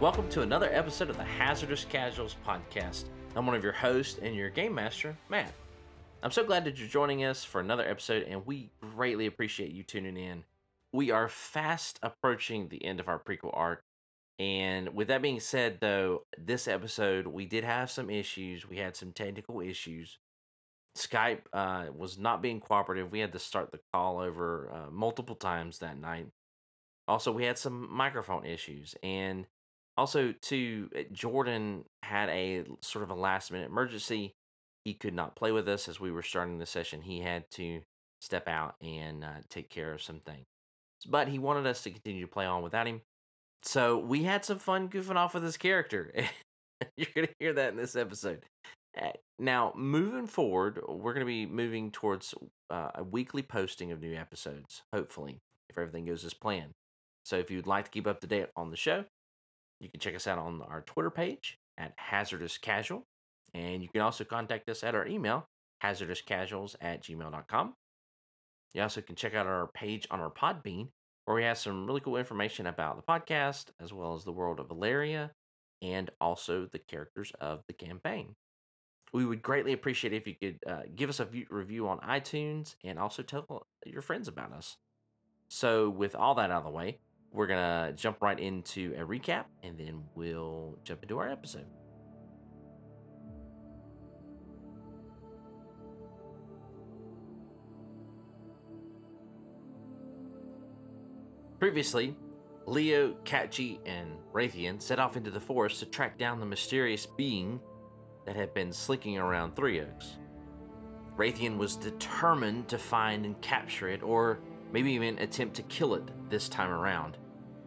Welcome to another episode of the Hazardous Casuals podcast. I'm one of your hosts and your game master, Matt. I'm so glad that you're joining us for another episode, and we greatly appreciate you tuning in. We are fast approaching the end of our prequel arc, and with that being said, though, this episode we did have some issues. We had some technical issues. Skype uh, was not being cooperative. We had to start the call over uh, multiple times that night. Also, we had some microphone issues, and also too, uh, Jordan had a sort of a last minute emergency. He could not play with us as we were starting the session. He had to step out and uh, take care of some things, but he wanted us to continue to play on without him. So we had some fun goofing off with his character. You're gonna hear that in this episode. Uh, Now, moving forward, we're going to be moving towards uh, a weekly posting of new episodes, hopefully, if everything goes as planned. So, if you'd like to keep up to date on the show, you can check us out on our Twitter page at Hazardous Casual. And you can also contact us at our email, hazardouscasuals at gmail.com. You also can check out our page on our Podbean, where we have some really cool information about the podcast, as well as the world of Aleria, and also the characters of the campaign. We would greatly appreciate if you could uh, give us a view, review on iTunes and also tell your friends about us. So, with all that out of the way, we're to jump right into a recap and then we'll jump into our episode. Previously, Leo, Katji, and Rathian set off into the forest to track down the mysterious being that had been slinking around Three Oaks. Rathian was determined to find and capture it, or maybe even attempt to kill it this time around.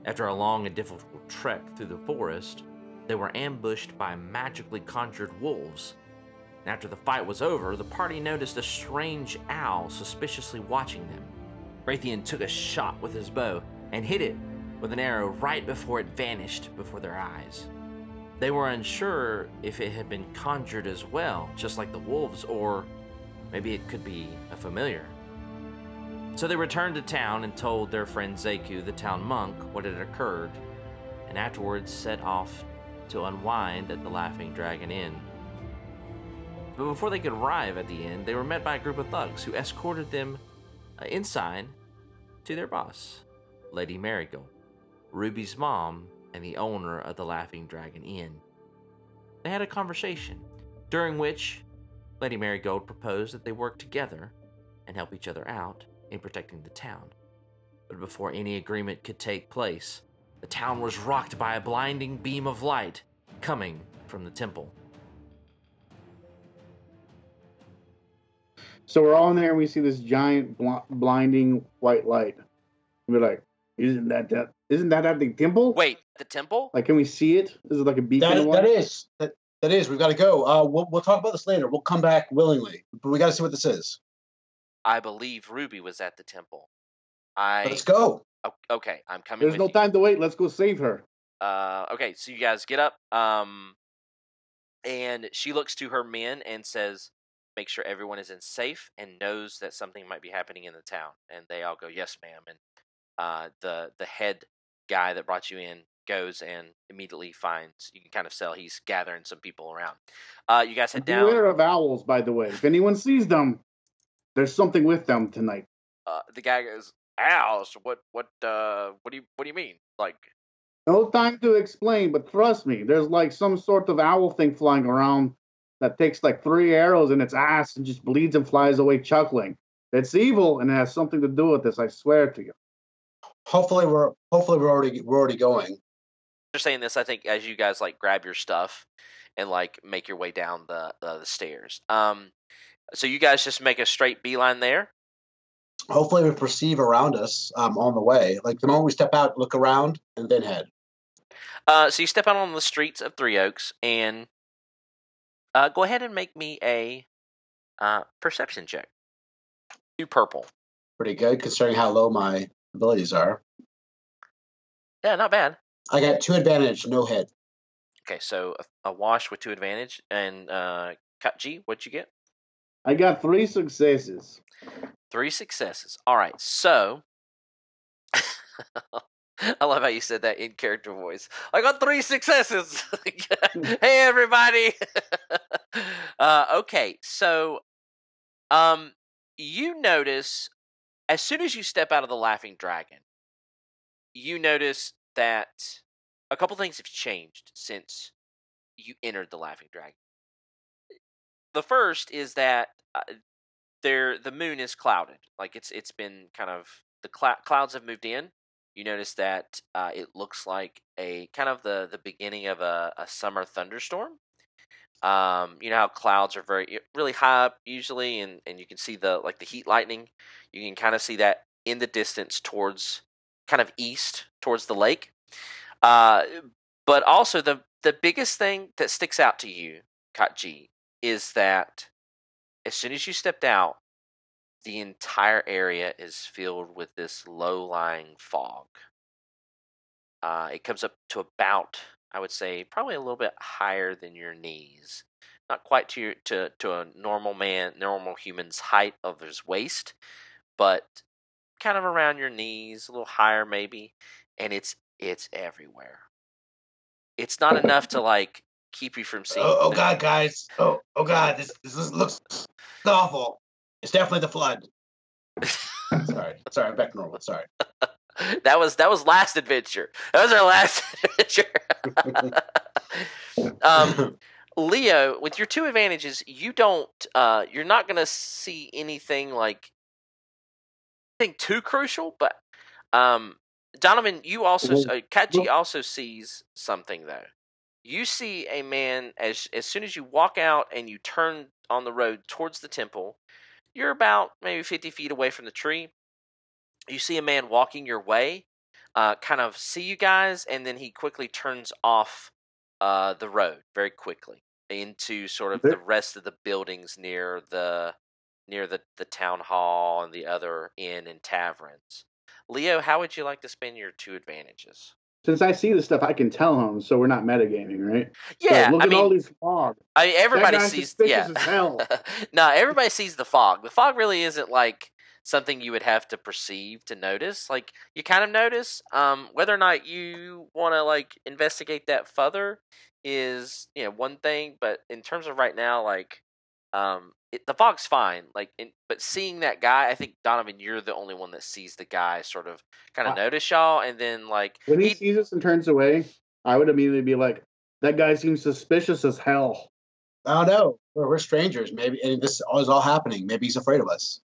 After a long and difficult trek through the forest, they were ambushed by magically conjured wolves. And after the fight was over, the party noticed a strange owl suspiciously watching them. Rathian took a shot with his bow and hit it with an arrow right before it vanished before their eyes. They were unsure if it had been conjured as well, just like the wolves, or maybe it could be a familiar. So they returned to town and told their friend Zeku, the town monk, what had occurred, and afterwards set off to unwind at the Laughing Dragon Inn. But before they could arrive at the inn, they were met by a group of thugs who escorted them uh, inside to their boss, Lady Marigold, Ruby's mom, and the owner of the Laughing Dragon Inn. They had a conversation, during which Lady Marigold proposed that they work together and help each other out in protecting the town. But before any agreement could take place, the town was rocked by a blinding beam of light coming from the temple. So we're all in there and we see this giant bl- blinding white light. We're like, isn't that that? Isn't that at the temple? Wait, the temple? Like, can we see it? Is it like a beacon? That, of that light? is that, that is. We've got to go. Uh, we'll we'll talk about this later. We'll come back willingly, but we got to see what this is. I believe Ruby was at the temple. I Let's go. Okay, I'm coming There's no you. time to wait. Let's go save her. Uh, okay, so you guys get up. Um, and she looks to her men and says, "Make sure everyone is in safe and knows that something might be happening in the town." And they all go, "Yes, ma'am." And uh, the the head guy that brought you in goes and immediately finds. You can kind of sell he's gathering some people around. Uh, you guys head down. Beware of owls, by the way. If anyone sees them, there's something with them tonight. Uh, the guy goes, "Owls? What? What? Uh, what do you? What do you mean? Like?" No time to explain, but trust me, there's like some sort of owl thing flying around that takes like three arrows in its ass and just bleeds and flies away chuckling. It's evil and it has something to do with this, I swear to you. Hopefully we're hopefully we're already we're already going. After saying this, I think as you guys like grab your stuff and like make your way down the the, the stairs. Um, so you guys just make a straight beeline there. Hopefully we perceive around us um, on the way. Like the moment we step out, look around, and then head. Uh, so you step out on the streets of Three Oaks and uh, go ahead and make me a uh, perception check. Two purple. Pretty good considering how low my abilities are. Yeah, not bad. I got two advantage, no hit. Okay, so a, a wash with two advantage and uh, Katji. What'd you get? I got three successes. Three successes. All right, so I love how you said that in character voice. I got three successes. hey everybody. uh, okay, so um, you notice as soon as you step out of the Laughing Dragon, you notice that a couple things have changed since you entered the Laughing Dragon. The first is that uh, there the moon is clouded, like it's it's been kind of the cl- clouds have moved in. You notice that uh, it looks like a kind of the the beginning of a, a summer thunderstorm. Um, you know how clouds are very really high up usually, and, and you can see the like the heat lightning. You can kind of see that in the distance towards kind of east towards the lake. Uh, but also the the biggest thing that sticks out to you, Katji, is that as soon as you stepped out, the entire area is filled with this low lying fog. Uh, it comes up to about, I would say, probably a little bit higher than your knees. Not quite to your, to to a normal man, normal human's height of his waist, but kind of around your knees, a little higher maybe, and it's it's everywhere. It's not enough to like keep you from seeing. Oh, oh God, guys! Oh, oh God! This this looks awful. It's definitely the flood. sorry, sorry, I'm back to normal. Sorry. that was that was last adventure. That was our last adventure. um, Leo, with your two advantages, you don't. Uh, you're not going to see anything like anything too crucial, but um, Donovan, you also uh, Katji also sees something though. You see a man as as soon as you walk out and you turn on the road towards the temple. You're about maybe 50 feet away from the tree. You see a man walking your way, uh, kind of see you guys, and then he quickly turns off uh, the road very quickly into sort of the rest of the buildings near the near the, the town hall and the other inn and taverns. Leo, how would you like to spend your two advantages? Since I see this stuff, I can tell him, so we're not metagaming, right? Yeah, so look I at mean, all these fog. I mean, everybody sees. Yeah, no, everybody sees the fog. The fog really isn't like something you would have to perceive to notice. Like you kind of notice. Um, whether or not you want to like investigate that further is you know one thing, but in terms of right now, like um, it, the fog's fine. Like, in, but seeing that guy, I think Donovan, you're the only one that sees the guy sort of kind of notice y'all, and then like When he he- sees us and turns away, I would immediately be like, "That guy seems suspicious as hell." Oh no, we're, we're strangers. Maybe and this is all happening. Maybe he's afraid of us.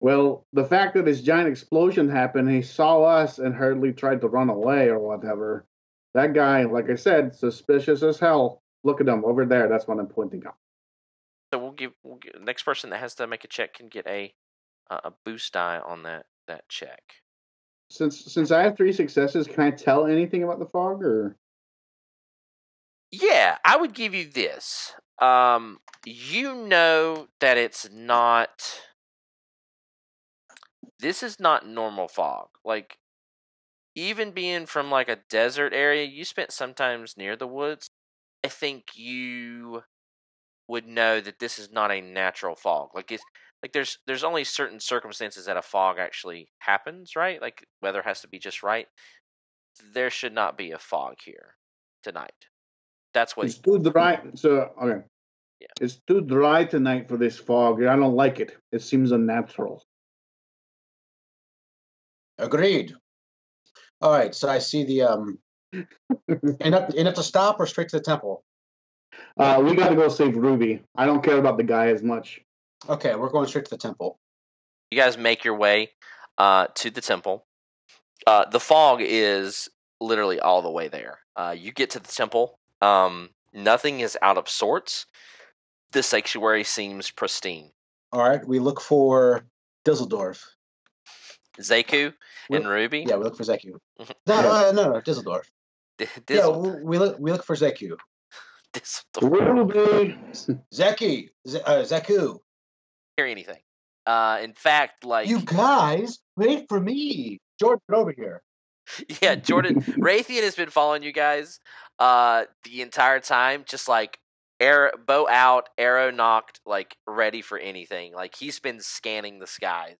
Well, the fact that this giant explosion happened, he saw us and hurriedly tried to run away or whatever. That guy, like I said, suspicious as hell. Look at him over there. That's what I'm pointing out. So we'll give, we'll give next person that has to make a check can get a uh, a boost die on that that check. Since since I have three successes, can I tell anything about the fog or? Yeah, I would give you this. Um, you know that it's not. This is not normal fog. Like, even being from like a desert area, you spent sometimes near the woods. I think you would know that this is not a natural fog. Like it's like there's there's only certain circumstances that a fog actually happens, right? Like weather has to be just right. There should not be a fog here tonight. That's what It's too dry. So okay. Yeah. It's too dry tonight for this fog. I don't like it. It seems unnatural. Agreed. All right, so I see the um. enough, enough to stop or straight to the temple. Uh, we got to go save Ruby. I don't care about the guy as much. Okay, we're going straight to the temple. you guys make your way uh, to the temple. Uh, the fog is literally all the way there. Uh, you get to the temple. Um, nothing is out of sorts. The sanctuary seems pristine. All right, we look for Düsseldorf. Zeku and Ruby. Yeah, we look for Zeku. Mhm. No, uh, no, no, Düsseldorf. D- Yeah, we, we look we look for Zeku. Dizzle- Ruby. Zeki, Z- uh, Zeku. hear anything. Uh, in fact, like You guys, wait for me. Jordan, over here. yeah, Jordan Rathian has been following you guys uh the entire time, just like arrow bow out, arrow knocked, like ready for anything. Like he's been scanning the sky.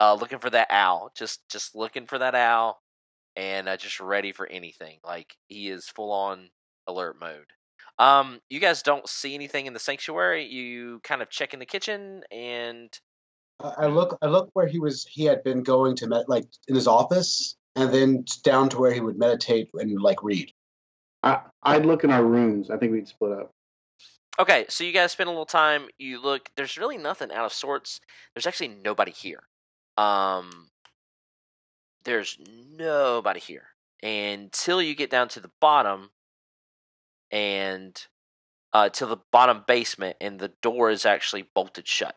uh, looking for that owl. Just just looking for that owl, and uh, just ready for anything. Like he is full on alert mode. Um, you guys don't see anything in the sanctuary. You kind of check in the kitchen, and I I look. I look where he was. He had been going to med, like in his office, and then down to where he would meditate and like read. I, I'd look in our rooms. I think we'd split up. Okay, so you guys spend a little time. You look. There's really nothing out of sorts. There's actually nobody here. Um, there's nobody here until you get down to the bottom, and uh, to the bottom basement, and the door is actually bolted shut.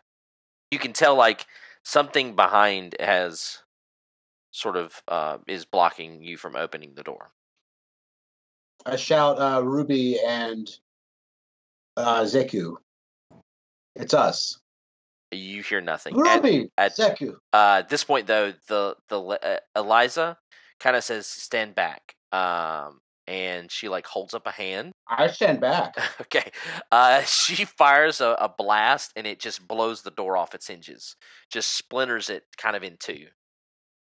You can tell like something behind has sort of uh, is blocking you from opening the door. I shout, uh, "Ruby and uh, Zeku, it's us." You hear nothing. At- Ruby, at- Zeku. Uh, at this point, though, the the uh, Eliza kind of says, "Stand back," um, and she like holds up a hand. I stand back. okay, uh, she fires a, a blast, and it just blows the door off its hinges, just splinters it kind of in two.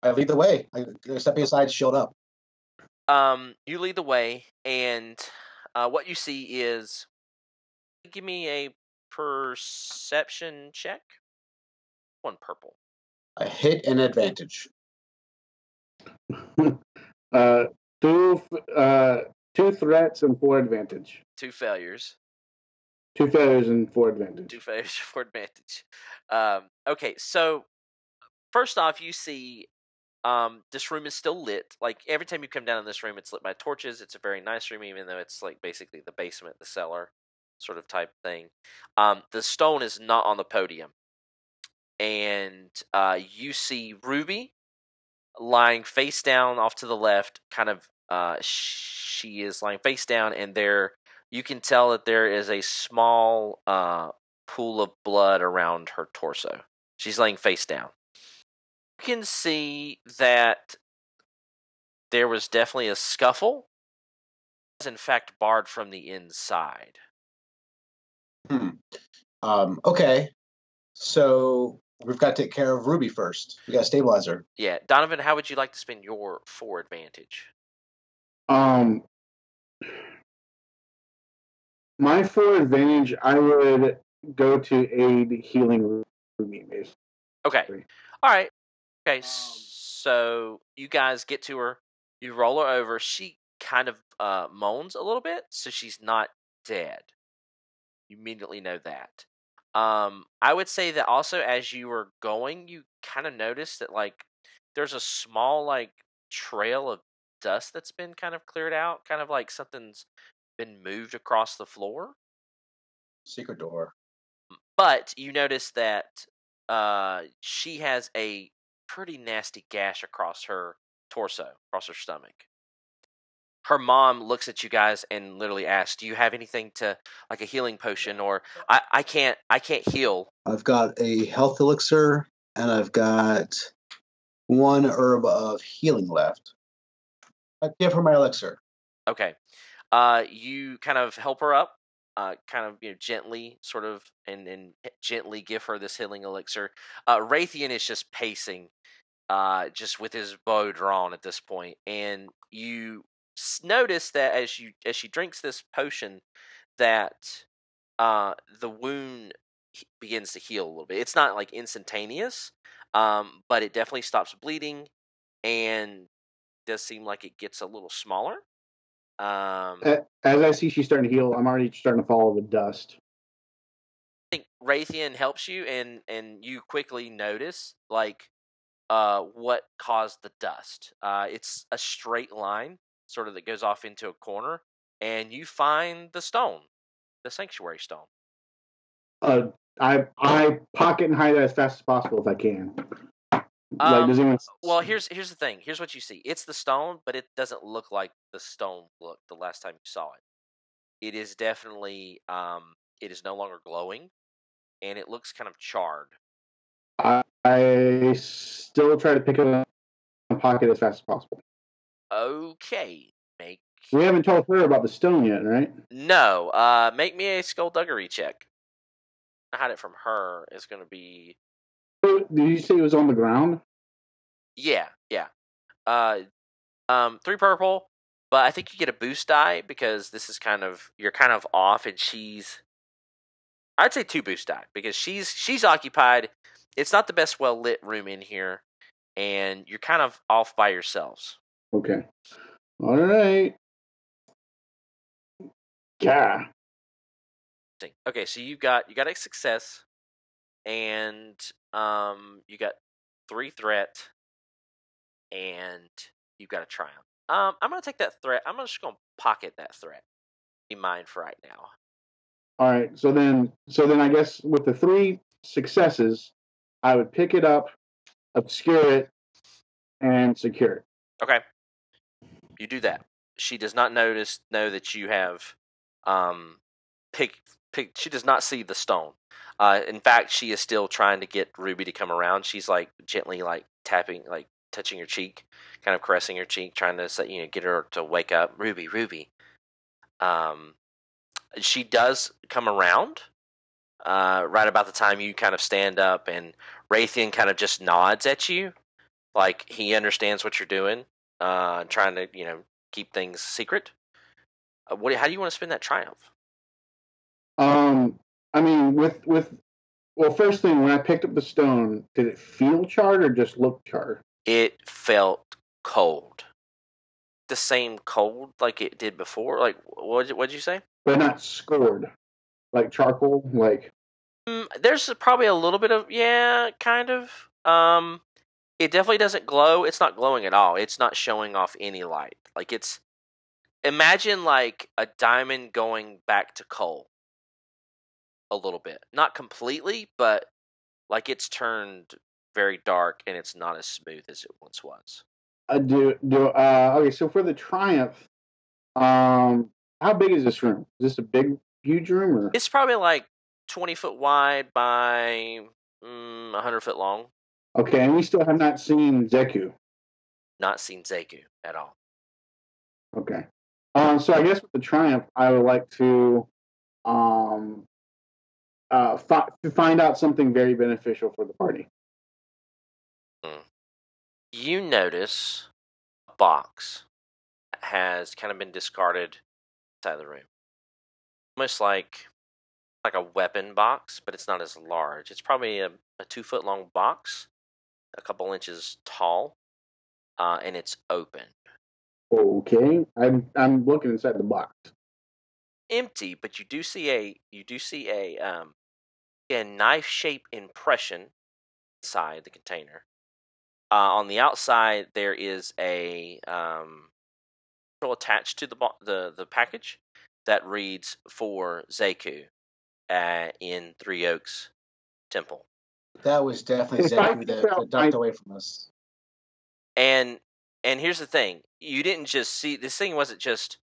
I lead the way. I step aside, shield up. Um, you lead the way, and uh, what you see is, give me a perception check. One purple. I hit an advantage. uh, two, uh, two threats and four advantage. Two failures. Two failures and four advantage. two failures four advantage. Um, okay, so first off, you see um, this room is still lit. Like every time you come down in this room, it's lit by torches. It's a very nice room, even though it's like basically the basement, the cellar sort of type thing. Um, the stone is not on the podium, and uh, you see Ruby lying face down off to the left. Kind of, uh, she is lying face down, and there you can tell that there is a small uh, pool of blood around her torso. She's laying face down. You can see that there was definitely a scuffle. Was in fact barred from the inside. Hmm. Um, okay. So we've got to take care of Ruby first. We got to stabilize her. Yeah, Donovan, how would you like to spend your four advantage? Um, my four advantage, I would go to aid healing Ruby. basically. Okay. All right. Okay. Um, so you guys get to her. You roll her over. She kind of uh, moans a little bit, so she's not dead. You immediately know that. Um, I would say that also as you were going, you kind of noticed that like there's a small like trail of dust that's been kind of cleared out, kind of like something's been moved across the floor. Secret door. But you notice that uh, she has a pretty nasty gash across her torso, across her stomach. Her mom looks at you guys and literally asks, "Do you have anything to like a healing potion or I I can't I can't heal." I've got a health elixir and I've got one herb of healing left. I give her my elixir. Okay. Uh, you kind of help her up, uh, kind of you know gently, sort of, and and gently give her this healing elixir. Uh, Rathian is just pacing, uh, just with his bow drawn at this point, and you notice that as you as she drinks this potion, that uh, the wound begins to heal a little bit. It's not like instantaneous, um, but it definitely stops bleeding, and does seem like it gets a little smaller. Um, As I see she's starting to heal, I'm already starting to follow the dust. I think Rathian helps you, and and you quickly notice like uh what caused the dust. Uh, it's a straight line, sort of that goes off into a corner, and you find the stone, the sanctuary stone. Uh, I I pocket and hide it as fast as possible if I can. like, Um, does anyone? Well, here's here's the thing. Here's what you see. It's the stone, but it doesn't look like the stone looked the last time you saw it. It is definitely um it is no longer glowing and it looks kind of charred. I, I still try to pick it up and pocket as fast as possible. Okay. Make We haven't told her about the stone yet, right? No, uh make me a skullduggery check. I hide it from her is gonna be Who, did you say it was on the ground? Yeah, yeah. Uh, um, three purple, but I think you get a boost die because this is kind of you're kind of off, and she's. I'd say two boost die because she's she's occupied. It's not the best well lit room in here, and you're kind of off by yourselves. Okay. All right. Yeah. Okay, so you got you got a success, and um, you got three threat, and you've got a triumph. Um, I'm gonna take that threat. I'm just gonna pocket that threat. Be mine for right now. All right. So then, so then, I guess with the three successes, I would pick it up, obscure it, and secure it. Okay. You do that. She does not notice know that you have um pick pick she does not see the stone. Uh in fact she is still trying to get Ruby to come around. She's like gently like tapping like touching your cheek, kind of caressing your cheek, trying to you know, get her to wake up. Ruby, Ruby. Um she does come around uh, right about the time you kind of stand up, and Rathian kind of just nods at you, like he understands what you're doing, uh, trying to you know keep things secret. Uh, what? How do you want to spend that triumph? Um, I mean, with with well, first thing when I picked up the stone, did it feel charred or just look charred? It felt cold, the same cold like it did before. Like what? What'd you say? But not scored, like charcoal. Like Mm, there's probably a little bit of yeah, kind of. Um, it definitely doesn't glow. It's not glowing at all. It's not showing off any light. Like it's imagine like a diamond going back to coal. A little bit, not completely, but like it's turned very dark and it's not as smooth as it once was. I do do. Uh, okay, so for the triumph, um, how big is this room? Is this a big, huge room or? It's probably like twenty foot wide by mm, hundred foot long. Okay, and we still have not seen Zeku. Not seen Zeku at all. Okay. Um, so I guess with the Triumph, I would like to um, uh, fi- to find out something very beneficial for the party. you notice a box that has kind of been discarded inside the room. Almost like like a weapon box, but it's not as large. It's probably a, a two foot long box, a couple inches tall, uh, and it's open. Okay, I'm I'm looking inside the box. Empty, but you do see a you do see a um a knife shape impression inside the container. Uh, on the outside, there is a um, attached to the bo- the the package that reads for Zeku uh, in Three Oaks Temple. That was definitely If I that, that ducked I- away from us. And and here's the thing: you didn't just see this thing wasn't just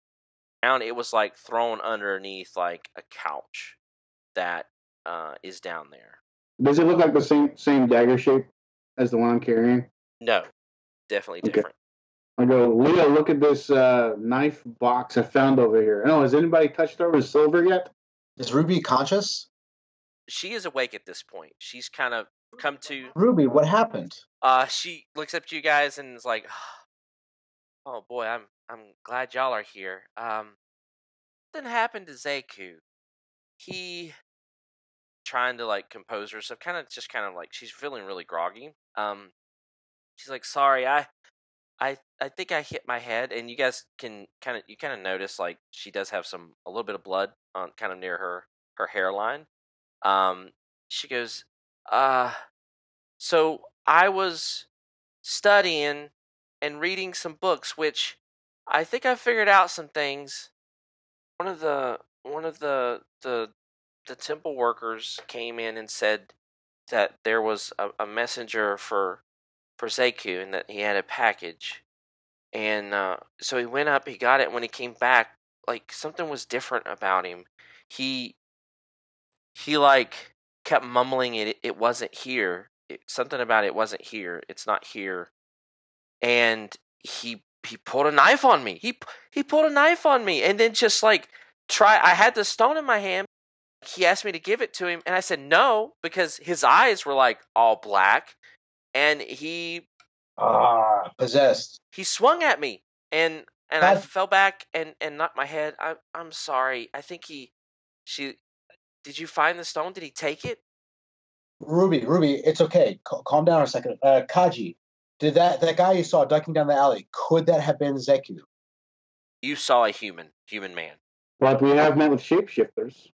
down; it was like thrown underneath like a couch that uh, is down there. Does it look like the same same dagger shape as the one I'm carrying? No, definitely Okay. different. I go, Leah, look at this uh, knife box I found over here. Oh, has anybody touched over the silver yet? Is Ruby conscious? She is awake at this point. She's kind of come to. Ruby, what happened? Uh, she looks up to you guys and is like, "Oh boy, I'm I'm glad y'all are here. Um, something happened to Zeku. He trying to like compose herself, kind of just kind of like she's feeling really groggy. Um, she's like, "Sorry, I." I, I think I hit my head, and you guys can kind of you kind of notice like she does have some a little bit of blood on kind of near her her hairline. Um, she goes, uh, so I was studying and reading some books, which I think I figured out some things. One of the one of the the the temple workers came in and said that there was a, a messenger for for Zeku and that he had a package. And uh, so he went up, he got it. When he came back, like something was different about him. He he like kept mumbling it. It wasn't here. It, something about it wasn't here. It's not here. And he he pulled a knife on me. He he pulled a knife on me, and then just like try. I had the stone in my hand. he asked me to give it to him, and I said no because his eyes were like all black, and he Ah, possessed. he swung at me, and and I fell back and and knocked my head. I I'm sorry. I think he she. Did you find the stone? Did he take it? Ruby, Ruby, it's okay. Cal- calm down a second. Uh, Katji, did that that guy you saw ducking down the alley? Could that have been Zeku? You saw a human, human man. But we have met with shapeshifters.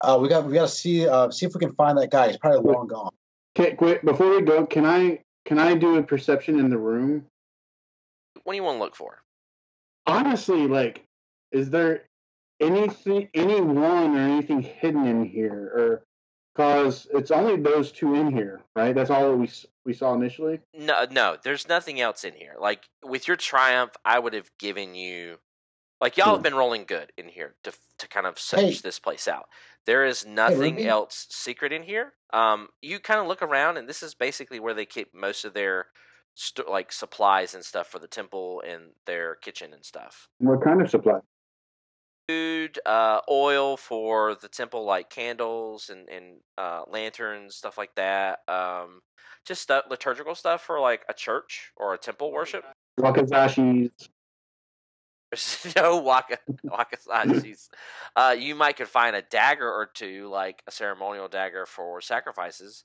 Uh, we got we got to see uh, see if we can find that guy. He's probably long gone. Okay, wait, before we go, can I can I do a perception in the room? What do you want to look for? Honestly, like, is there anything, anyone or anything hidden in here, or cause it's only those two in here, right? That's all that we we saw initially. No, no. There's nothing else in here. Like with your triumph, I would have given you. Like y'all have Hmm. been rolling good in here to to kind of search Hey. this place out. There is nothing Ruby? else secret in here. Um, you kind of look around, and this is basically where they keep most of their st- like supplies and stuff for the temple and their kitchen and stuff. What kind of supply? Food, uh, oil for the temple, like candles and and uh, lanterns, stuff like that. Um, just stuff, liturgical stuff for like a church or a temple worship. Wakazashis. There's no waka wakazashis. Uh, you might could find a dagger or two, like a ceremonial dagger for sacrifices,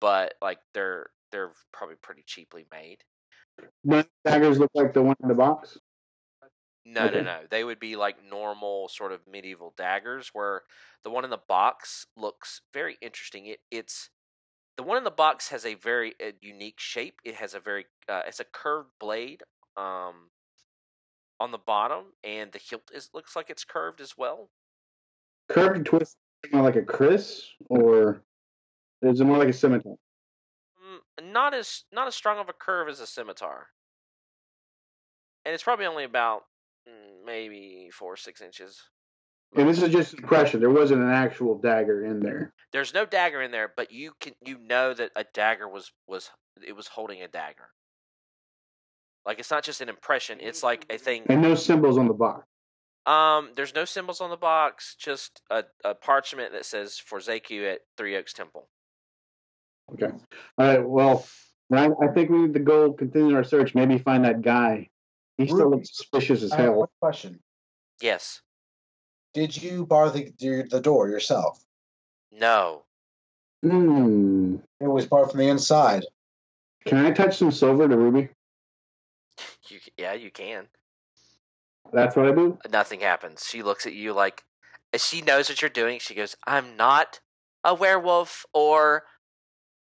but like they're they're probably pretty cheaply made. Daggers look like the one in the box. No, Okay. no, no. They would be like normal sort of medieval daggers, where the one in the box looks very interesting. It it's the one in the box has a very uh, unique shape. It has a very uh, it's a curved blade um on the bottom, and the hilt is looks like it's curved as well. Curved and twisted, more like a kris, or is it more like a scimitar? Mm, not as not as strong of a curve as a scimitar, and it's probably only about maybe four or six inches. And this is just impression. There wasn't an actual dagger in there. There's no dagger in there, but you can you know that a dagger was was it was holding a dagger. Like it's not just an impression; it's like a thing. And no symbols on the box. Um, there's no symbols on the box, just a, a parchment that says for Zeku at Three Oaks Temple. Okay. All right. Well, I think we need to go continue our search. Maybe find that guy. He still Ruby. looks suspicious as I have hell. one question. Yes. Did you bar the the the door yourself? No. Hmm. It was barred from the inside. Can I touch some silver to Ruby? You yeah, you can. That's what I do. Nothing happens. She looks at you like she knows what you're doing. She goes, "I'm not a werewolf or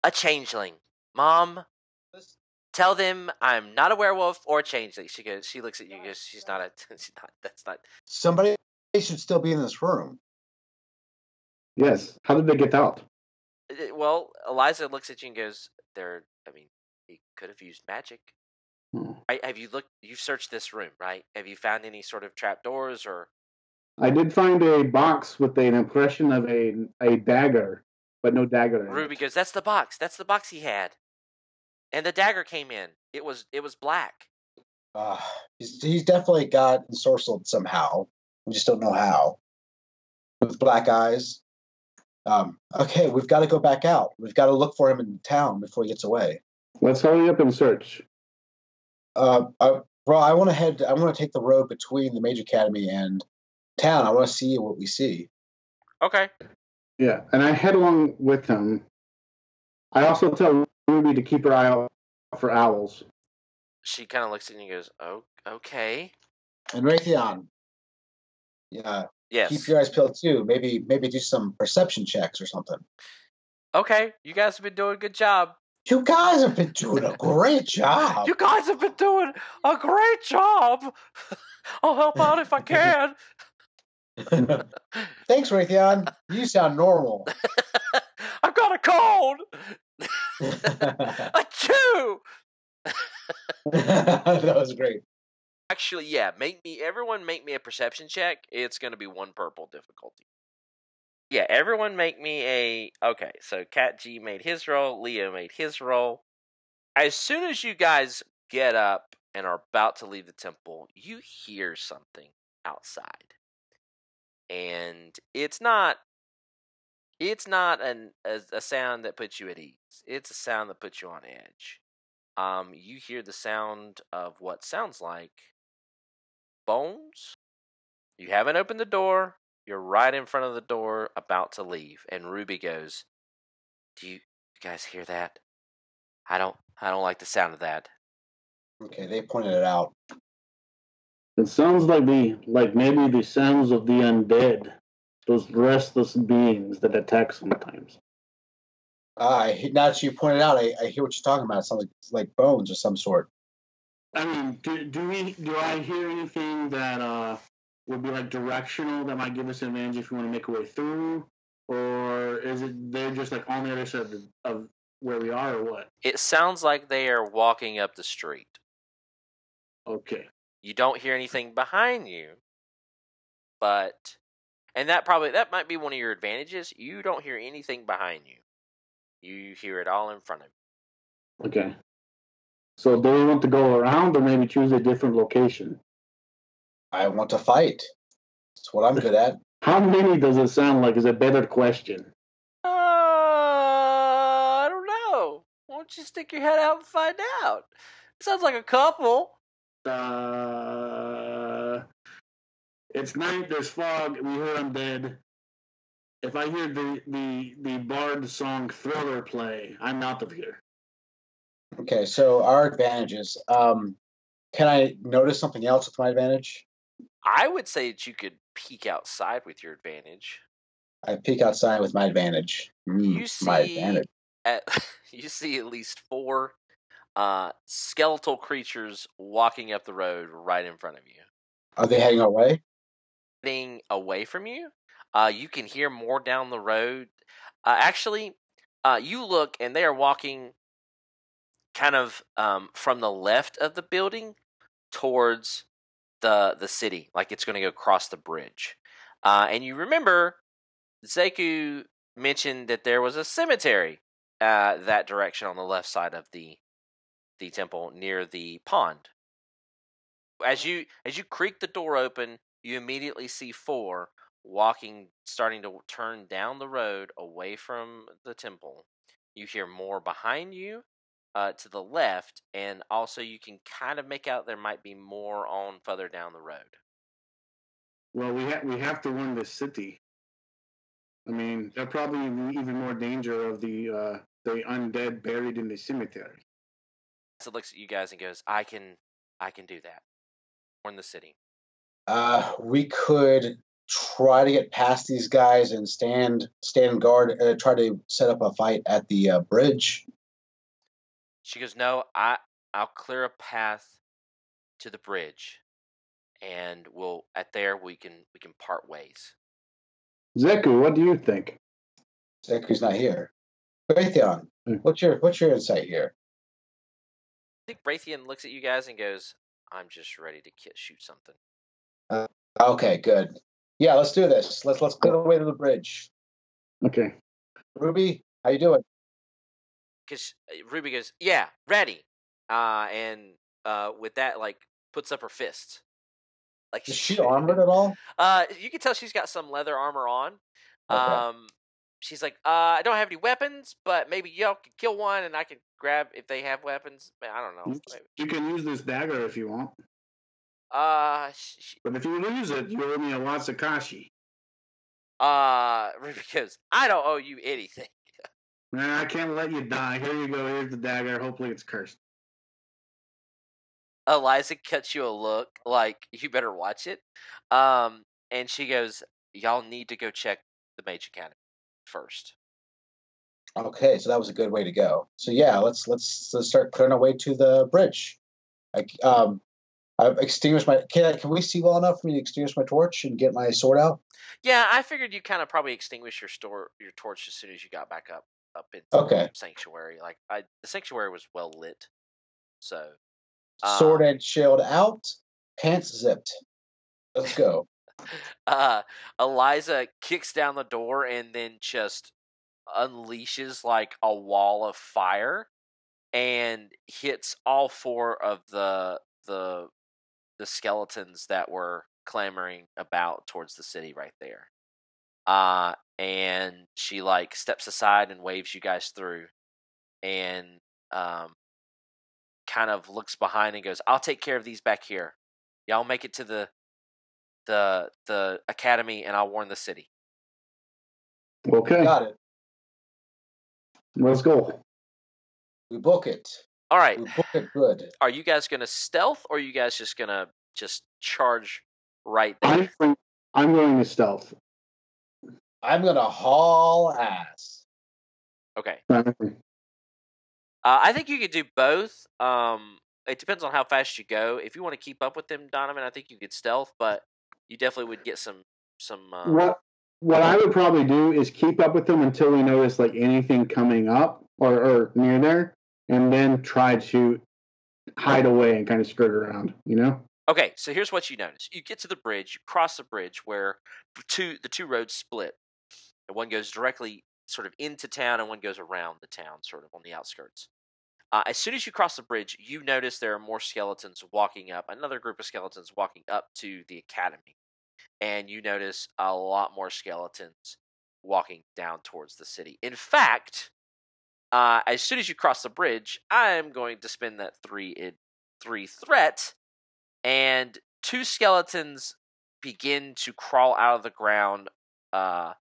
a changeling, Mom." Tell them I'm not a werewolf or a changeling. She goes. She looks at you. Goes. She's not a. She's not. That's not. Somebody should still be in this room. Yes. How did they get out? Uh, Well, Eliza looks at you and goes, "There. I mean, he could have used magic. Hmm. Right? Have you looked? You've searched this room, right? Have you found any sort of trap doors or? I did find a box with an impression of a a dagger, but no dagger. in Ruby it. goes, "That's the box. That's the box he had." And the dagger came in. It was. It was black. Uh, he's, he's definitely got ensorcelled somehow. We just don't know how. With black eyes. Um, okay, we've got to go back out. We've got to look for him in town before he gets away. Let's hurry up and search. Uh, uh, bro, I want to head. I want to take the road between the Mage Academy and town. I want to see what we see. Okay. Yeah, and I head along with him. I also tell Ruby to keep her eye out for owls. She kind of looks at you and goes, "Oh, okay. And Rathian, yeah, Yes. keep your eyes peeled too. Maybe maybe do some perception checks or something. Okay. You guys have been doing a good job. You guys have been doing a great job. You guys have been doing a great job. I'll help out if I can. Thanks, Rathian. You sound normal. I've got a cold. that A chew. was great. Actually, yeah. Make me. Everyone, make me a perception check. It's going to be one purple difficulty. Yeah, everyone make me a. Okay, so Katji made his roll. Leo made his roll. As soon as you guys get up and are about to leave the temple, you hear something outside, and it's not it's not an a, a sound that puts you at ease. It's a sound that puts you on edge. Um, you hear the sound of what sounds like bones. You haven't opened the door. You're right in front of the door, about to leave, and Ruby goes, "Do you, you guys hear that? I don't. I don't like the sound of that." Okay, they pointed it out. It sounds like the like maybe the sounds of the undead, those restless beings that attack sometimes. Uh, now that you pointed out, I, I hear what you're talking about. It sounds like, like bones of some sort. I mean, do, do we do I hear anything that uh would be like directional that might give us an advantage if we want to make a way through, or is it they're just like on the other side of, the, of where we are, or what? It sounds like they are walking up the street. Okay. You don't hear anything behind you, but and that probably that might be one of your advantages. You don't hear anything behind you. You hear it all in front of you. Okay. So do we want to go around or maybe choose a different location? I want to fight. That's what I'm good at. How many does it sound like is a better question? Uh, I don't know. Why don't you stick your head out and find out? It sounds like a couple. Uh, it's night, there's fog, we hear I'm dead. If I hear the, the, the bard song Thriller play, I'm out of here. Okay, so our advantages. Um, can I notice something else with my advantage? I would say that you could peek outside with your advantage. I peek outside with my advantage. Mm, You see, my advantage. at, you see at least four uh, skeletal creatures walking up the road right in front of you. Are they heading our Heading away from you, uh, you can hear more down the road. Uh, actually, uh, you look and they are walking kind of um, from the left of the building towards the the city, like it's going to go across the bridge. Uh, and you remember, Zeku mentioned that there was a cemetery uh, that direction on the left side of the the temple near the pond. As you as you creak the door open, you immediately see four walking, starting to turn down the road away from the temple. You hear more behind you, uh, to the left, and also you can kind of make out there might be more on further down the road. Well, we have we have to win this city. I mean, they're probably even more danger of the uh, the undead buried in the cemetery. So looks at you guys and goes, "I can, I can do that." We're in the city. Uh, we could try to get past these guys and stand stand guard. Uh, try to set up a fight at the uh, bridge. She goes, "No, I, I'll clear a path to the bridge, and we'll at there we can we can part ways." Zeku, what do you think? Zeku's not here. Rathian, Hmm. what's your what's your insight here? I think Rathian looks at you guys and goes, "I'm just ready to shoot something." Okay, good. Yeah, let's do this. Let's let's clear the way to the bridge. Okay. Ruby, how you doing? because Ruby goes, "Yeah, ready," uh, and uh, with that, like puts up her fist. Like Is she armored at all? Uh, you can tell she's got some leather armor on. Okay. Um, she's like, uh, I don't have any weapons, but maybe y'all could kill one, and I could grab if they have weapons. I don't know. Maybe. You can use this dagger if you want, Uh, sh- sh- but if you lose it, you owe me a lot Watsakashi. uh, Ruby goes, I don't owe you anything. Nah, I can't let you die. Here you go. Here's the dagger. Hopefully, it's cursed. Eliza cuts you a look like you better watch it. Um, and she goes, Y'all need to go check the Mage Academy first. Okay, so that was a good way to go. So yeah, let's let's, let's start clearing our way to the bridge. I, um, I've extinguished my. Can I, can we see well enough for me to extinguish my torch and get my sword out? Yeah, I figured you kind of probably extinguish your store your torch as soon as you got back up up in Okay. sanctuary. Like I, the sanctuary was well lit, so Sword um, and shield out, pants zipped. Let's go. uh, Eliza kicks down the door and then just unleashes like a wall of fire and hits all four of the the the skeletons that were clamoring about towards the city right there. Uh and she like steps aside and waves you guys through, and um, kind of looks behind and goes, "I'll take care of these back here. Y'all make it to the the the academy, and I'll warn the city." Okay, Got it. let's go. We book it. All right, We book it good. are you guys gonna stealth, or are you guys just gonna just charge right there? I'm going- I'm going to stealth. I'm gonna haul ass. Okay. Uh, Uh, I think you could do both. Um, it depends on how fast you go. If you want to keep up with them, Donovan, I think you could stealth, but you definitely would get some some. Uh, What what I would probably do is keep up with them until we notice like anything coming up or, or near there, and then try to hide away and kind of skirt around. You know. Okay, so here's what you notice: you get to the bridge, you cross the bridge where two the two roads split, and one goes directly sort of into town, and one goes around the town, sort of on the outskirts. Uh, as soon as you cross the bridge, you notice there are more skeletons walking up. Another group of skeletons walking up to the academy, and you notice a lot more skeletons walking down towards the city. In fact, uh, as soon as you cross the bridge, I am going to spend that three in three threat and two skeletons begin to crawl out of the ground. Uh,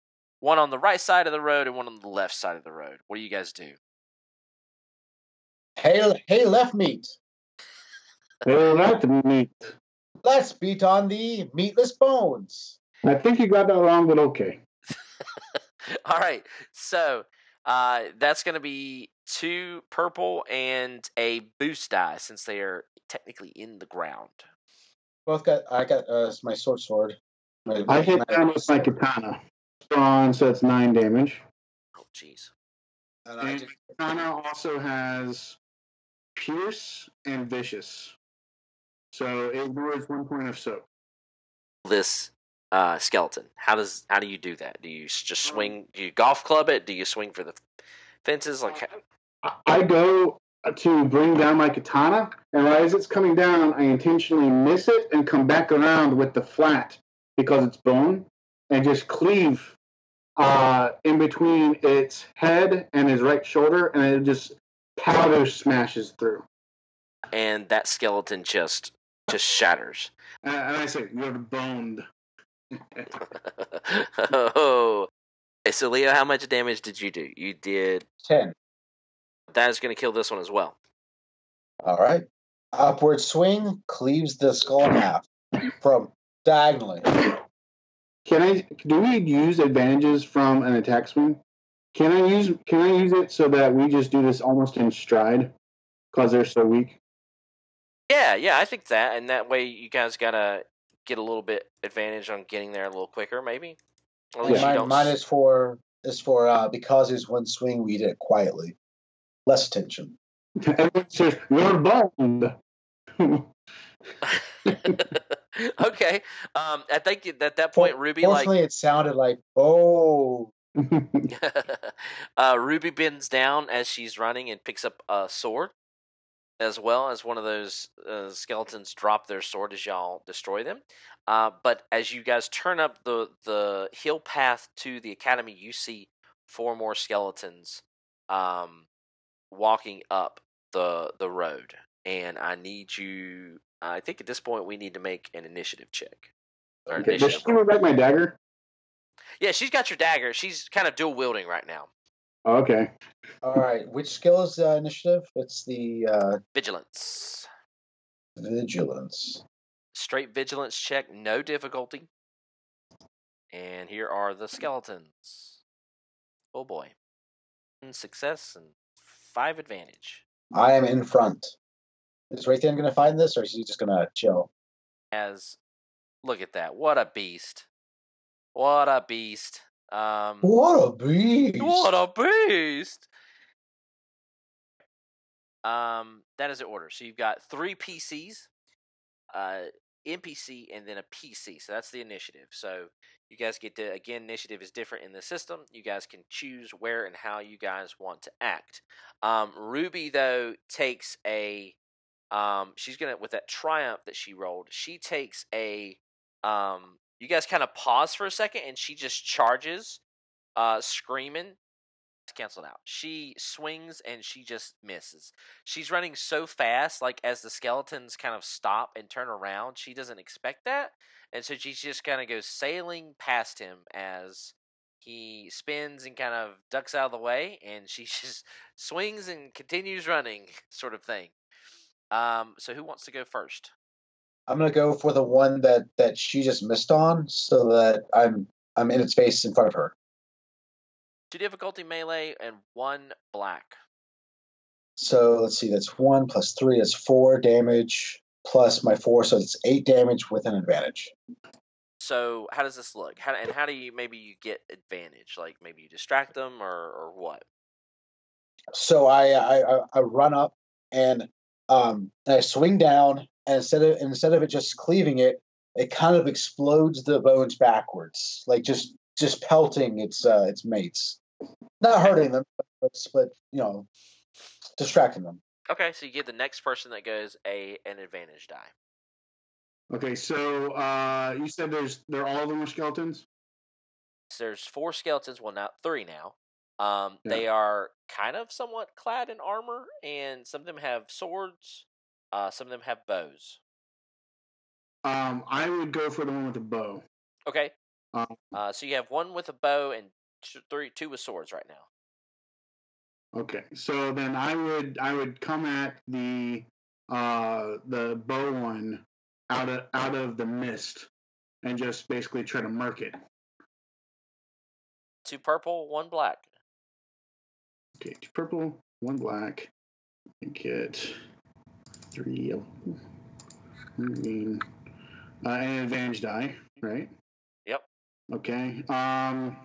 one on the right side of the road and one on the left side of the road. What do you guys do? Hey, hey, left meat. They were right to meet. Let's beat on the meatless bones. I think you got that wrong, but okay. All right, so uh, that's going to be two purple and a boost die since they are technically in the ground. Both got. I got uh, my sword sword. My, I hit my- down with my katana. Strong, so it's nine damage. Oh, jeez. and I And just- katana also has pierce and vicious, so it ignores one point of soak. This uh, skeleton. How does how do you do that? Do you just Um, swing? Do you golf club it? Do you swing for the fences? Like, I- I go to bring down my katana, and right as it's coming down, I intentionally miss it and come back around with the flat because it's bone, and just cleave uh, in between its head and his right shoulder, and it just powder smashes through. and that skeleton just just shatters. And, and I say, "You're boned." Oh. Okay, so Leo, how much damage did you do? You did. ten. That is going to kill this one as well. All right. Upward swing cleaves the skull in half from diagonally. Can I? Do we use advantages from an attack swing? Can I use? Can I use it so that we just do this almost in stride because they're so weak? Yeah, yeah, I think that, and that way you guys gotta get a little bit advantage on getting there a little quicker, maybe. Or at least you mine, don't. mine s- is for is for uh, because it's one swing we did it quietly. Less attention. Everyone says you're boned. okay. Um, I think at that point, Ruby like Fortunately, it sounded like oh. uh, Ruby bends down as she's running and picks up a sword, as well as one of those uh, skeletons drop their sword as y'all destroy them. Uh, but as you guys turn up the the hill path to the academy, you see four more skeletons um, walking up the the road, and I need you. I think at this point we need to make an initiative check. Or Okay, Does she back my dagger? Yeah, she's got your dagger. She's kind of dual wielding right now. Okay. All right, which skill is uh, initiative? It's the uh, Vigilance. vigilance. Straight vigilance check, no difficulty. And here are the skeletons. Oh boy. One Success and five advantage. I am in front. Is Rathian going to find this, or is he just going to chill? As look at that. What a beast. What a beast. Um What a beast! What a beast! Um, that is the order. So you've got three PCs, uh, NPC, and then a PC. So that's the initiative. So you guys get to again, initiative is different in the system. You guys can choose where and how you guys want to act. Um, Ruby though takes a, um, she's gonna with that triumph that she rolled. She takes a, um, you guys kind of pause for a second, and she just charges uh, screaming. Canceled out. She swings and she just misses. She's running so fast, like as the skeletons kind of stop and turn around, she doesn't expect that, and so she just kind of goes sailing past him as he spins and kind of ducks out of the way, and she just swings and continues running, sort of thing. Um, so who wants to go first? I'm gonna go for the one that that she just missed on, so that I'm I'm in its face in front of her. Two difficulty melee and one black. So let's see, that's one plus three, that's four damage plus my four, so it's eight damage with an advantage. So how does this look? How and how do you maybe you get advantage? Like maybe you distract them or or what? So I I, I run up and um and I swing down and instead of instead of it just cleaving it, it kind of explodes the bones backwards, like just just pelting its uh, its mates, not hurting them, but, but you know, distracting them. Okay, so you give the next person that goes a an advantage die. Okay, so uh, you said there's they're all of them are skeletons. So there's four skeletons. Well, now three now. Um, Yeah. They are kind of somewhat clad in armor, and some of them have swords. Uh, some of them have bows. Um, I would go for the one with a bow. Okay. Um, Uh, so you have one with a bow and t- three, two with swords right now. Okay, so then I would I would come at the uh the bow one out of out of the mist and just basically try to murk it. Two purple, one black. Okay, two purple, one black. and Get three one green, uh, and an advantage die, right? Yep. Okay. Um,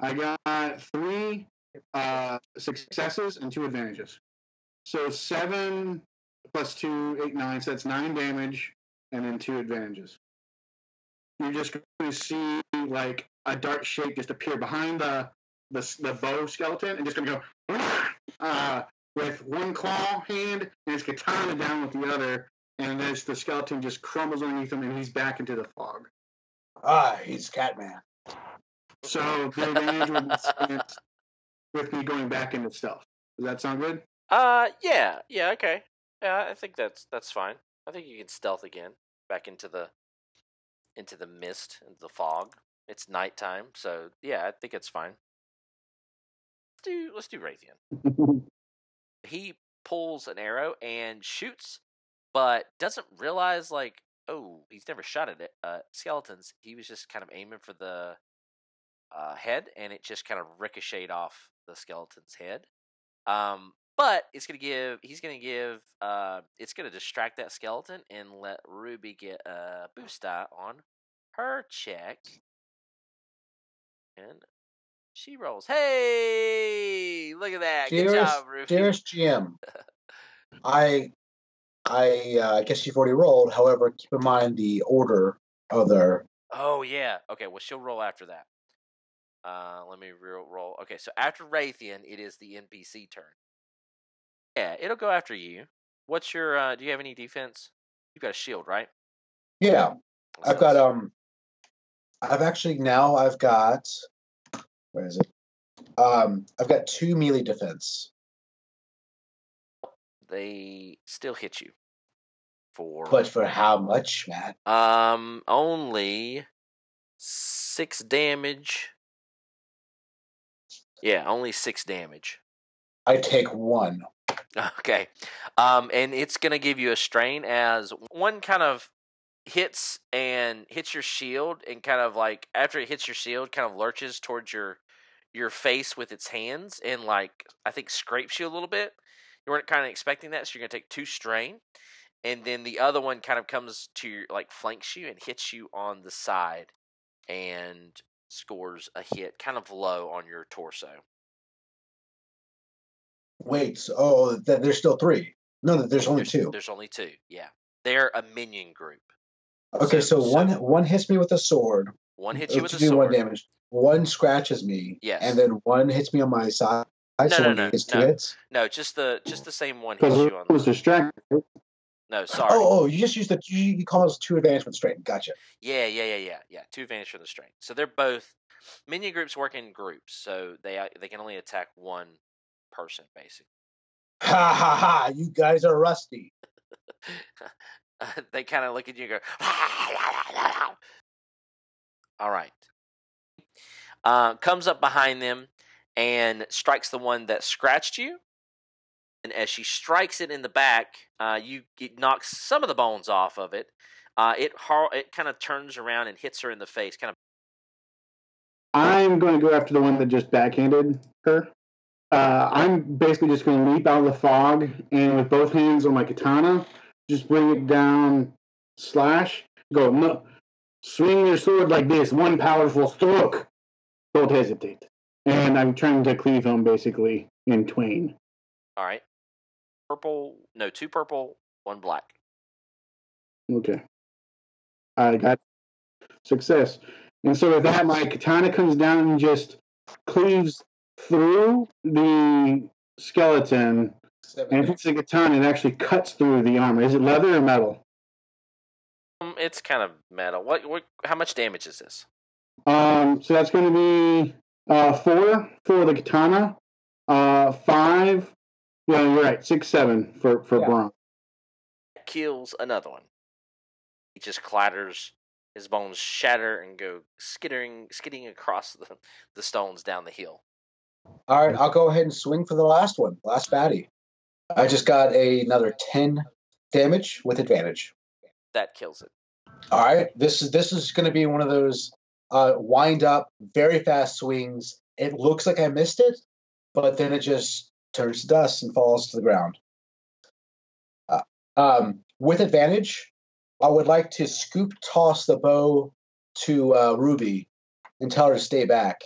I got three uh, successes and two advantages. So seven plus two, eight, nine. So that's nine damage, and then two advantages. You're just going to see like a dark shape just appear behind the the, the bow skeleton, and just going to go uh, with one claw hand, and it's katana down with the other, and there's the skeleton just crumbles underneath him, and he's back into the fog. Ah, he's Catman. So the advantage would be spent with me going back into stealth. Does that sound good? Uh, yeah, yeah, okay. Yeah, I think that's that's fine. I think you can stealth again back into the into the mist, into the fog. It's nighttime, so yeah, I think it's fine. Let's do let's do Rathian. He pulls an arrow and shoots, but doesn't realize like oh he's never shot at it. Uh, skeletons. He was just kind of aiming for the uh, head, and it just kind of ricocheted off the skeleton's head. Um, but it's gonna give he's gonna give uh it's gonna distract that skeleton and let Ruby get a boost die on her check. And she rolls. Hey, look at that. Good Dearest, job, Ruby. dearest GM, I I uh, I guess you've already rolled. However, keep in mind the order of their. Oh yeah. Okay, well she'll roll after that. Uh let me re- roll. Okay, so after Rathian, it is the NPC turn. Yeah, it'll go after you. What's your uh do you have any defense? You've got a shield, right? Yeah, I've got um. I've actually now I've got. Where is it? Um, I've got two melee defense, they still hit you for but for how much, Matt? um only six damage. Yeah, only six damage. I take one. Okay. Um, and it's going to give you a strain as one kind of hits and hits your shield and kind of like after it hits your shield kind of lurches towards your your face with its hands and like I think scrapes you a little bit. You weren't kind of expecting that, so you're going to take two strain. And then the other one kind of comes to your like flanks you and hits you on the side and scores a hit kind of low on your torso. Wait, so, oh, th- there's still three. No, there's only there's, two. There's only two. Yeah. They're a minion group. Okay, so- so, so- one one hits me with a sword. One hits uh, you with to a do sword. one damage. One scratches me. Yes. And then one hits me on my side. No, so no, no, gets two no. hits. No, just the just the same one hits you on. it was distracted. No, No, sorry. Oh, oh, you just use the you, you call those two advantage with strength. Gotcha. Yeah, yeah, yeah, yeah, yeah. Two advantage from the strength. So they're both minion groups work in groups, so they uh, they can only attack one person basically. Ha ha ha! You guys are rusty. they kind of look at you and go, "All right." Uh, comes up behind them and strikes the one that scratched you. And as she strikes it in the back, uh, you it knocks some of the bones off of it. Uh, it har- it kind of turns around and hits her in the face, kind of I'm going to go after the one that just backhanded her. Uh, I'm basically just going to leap out of the fog and with both hands on my katana, just bring it down, slash, go, no, swing your sword like this, one powerful stroke. Don't hesitate. And I'm trying to cleave him basically in twain. All right. Purple, no, two purple, one black. Okay. I got success. And so with that, my katana comes down and just cleaves through the skeleton. And if it's a katana, it actually cuts through the armor. Is it leather or metal? Um, it's kind of metal. What, what? How much damage is this? Um, so that's going to be uh, four for the katana, uh, five. Yeah, you're right. Six, seven for for Yeah. bronze. Kills another one. He just clatters. His bones shatter and go skittering, skidding across the, the stones down the hill. All right, I'll go ahead and swing for the last one, last baddie. I just got a, another ten damage with advantage. That kills it. All right, this is this is going to be one of those uh, wind up, very fast swings. It looks like I missed it, but then it just turns to dust and falls to the ground. Uh, um, with advantage, I would like to scoop toss the bow to uh, Ruby and tell her to stay back.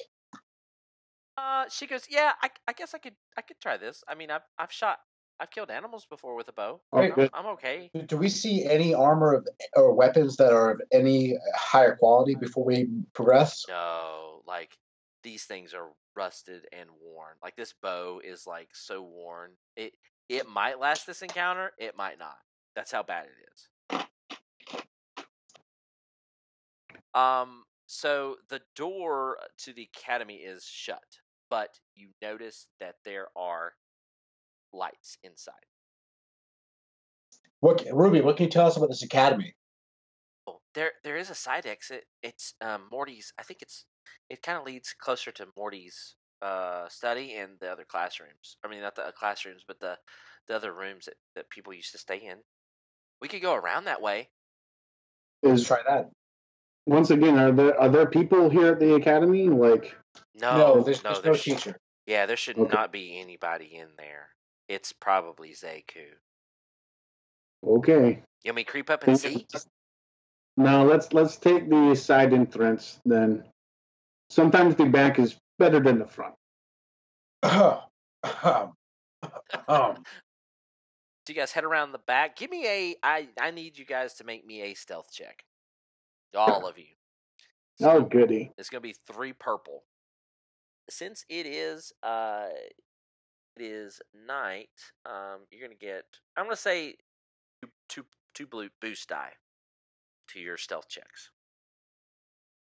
Uh, she goes, yeah, I, I guess I could I could try this. I mean, I've I've shot, I've killed animals before with a bow. Oh, Right, good. I'm okay. Do- Do we see any armor of, or weapons that are of any higher quality before we progress? No, like these things are rusted and worn. Like this bow is like so worn. It it might last this encounter. It might not. That's how bad it is. Um. So the door to the academy is shut, but you notice that there are lights inside. What, Ruby, what can you tell us about this academy? Oh, there there is a side exit. It's um, Morty's. I think it's it kind of leads closer to Morty's uh, study and the other classrooms. I mean, not the uh, classrooms, but the the other rooms that, that people used to stay in. We could go around that way. Let's Is try that. once again, are there are there people here at the academy? Like, No, No, there's, no, there's no there's- teacher. Yeah, there should Okay. not be anybody in there. It's probably Zeku. okay, You want me to creep up and see? No, let's let's take the side entrance then. Sometimes the back is better than the front. um, um, So you guys head around the back. Give me a. I I need you guys to make me a stealth check. All of you. Oh, goody. It's gonna be three purple. Since it is uh it is night, um you're gonna get I'm gonna say two two, two blue boost die to your stealth checks.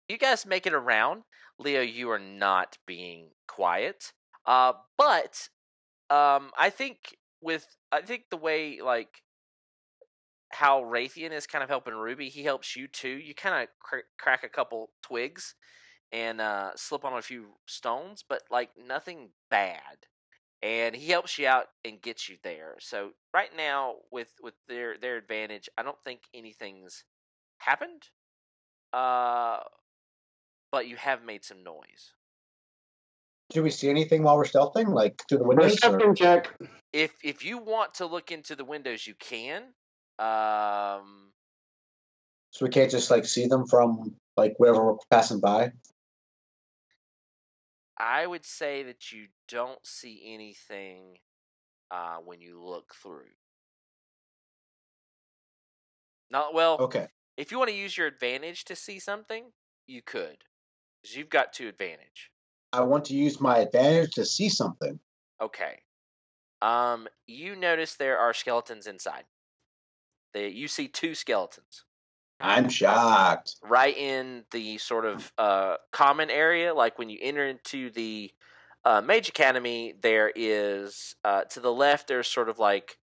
You guys make it around. Leo, you are not being quiet. Uh but um I think with I think the way like how Rathian is kind of helping Ruby, he helps you too. You kind of cr- crack a couple twigs and uh, slip on a few stones, but like nothing bad. And he helps you out and gets you there. So right now, with with their their advantage, I don't think anything's happened. Uh, but you have made some noise. do we see anything while we're stealthing, like through the windows? or- Perception check. If if you want to look into the windows, you can. Um, So we can't just like see them from like wherever we're passing by. I would say that you don't see anything uh, when you look through. Not well. Okay. If you want to use your advantage to see something, you could, because you've got two advantage. I want to use my advantage to see something. Okay. Um, you notice there are skeletons inside. They, you see two skeletons I'm shocked. right in the sort of uh, common area. Like when you enter into the uh, Mage Academy, there is uh, to the left. There's sort of like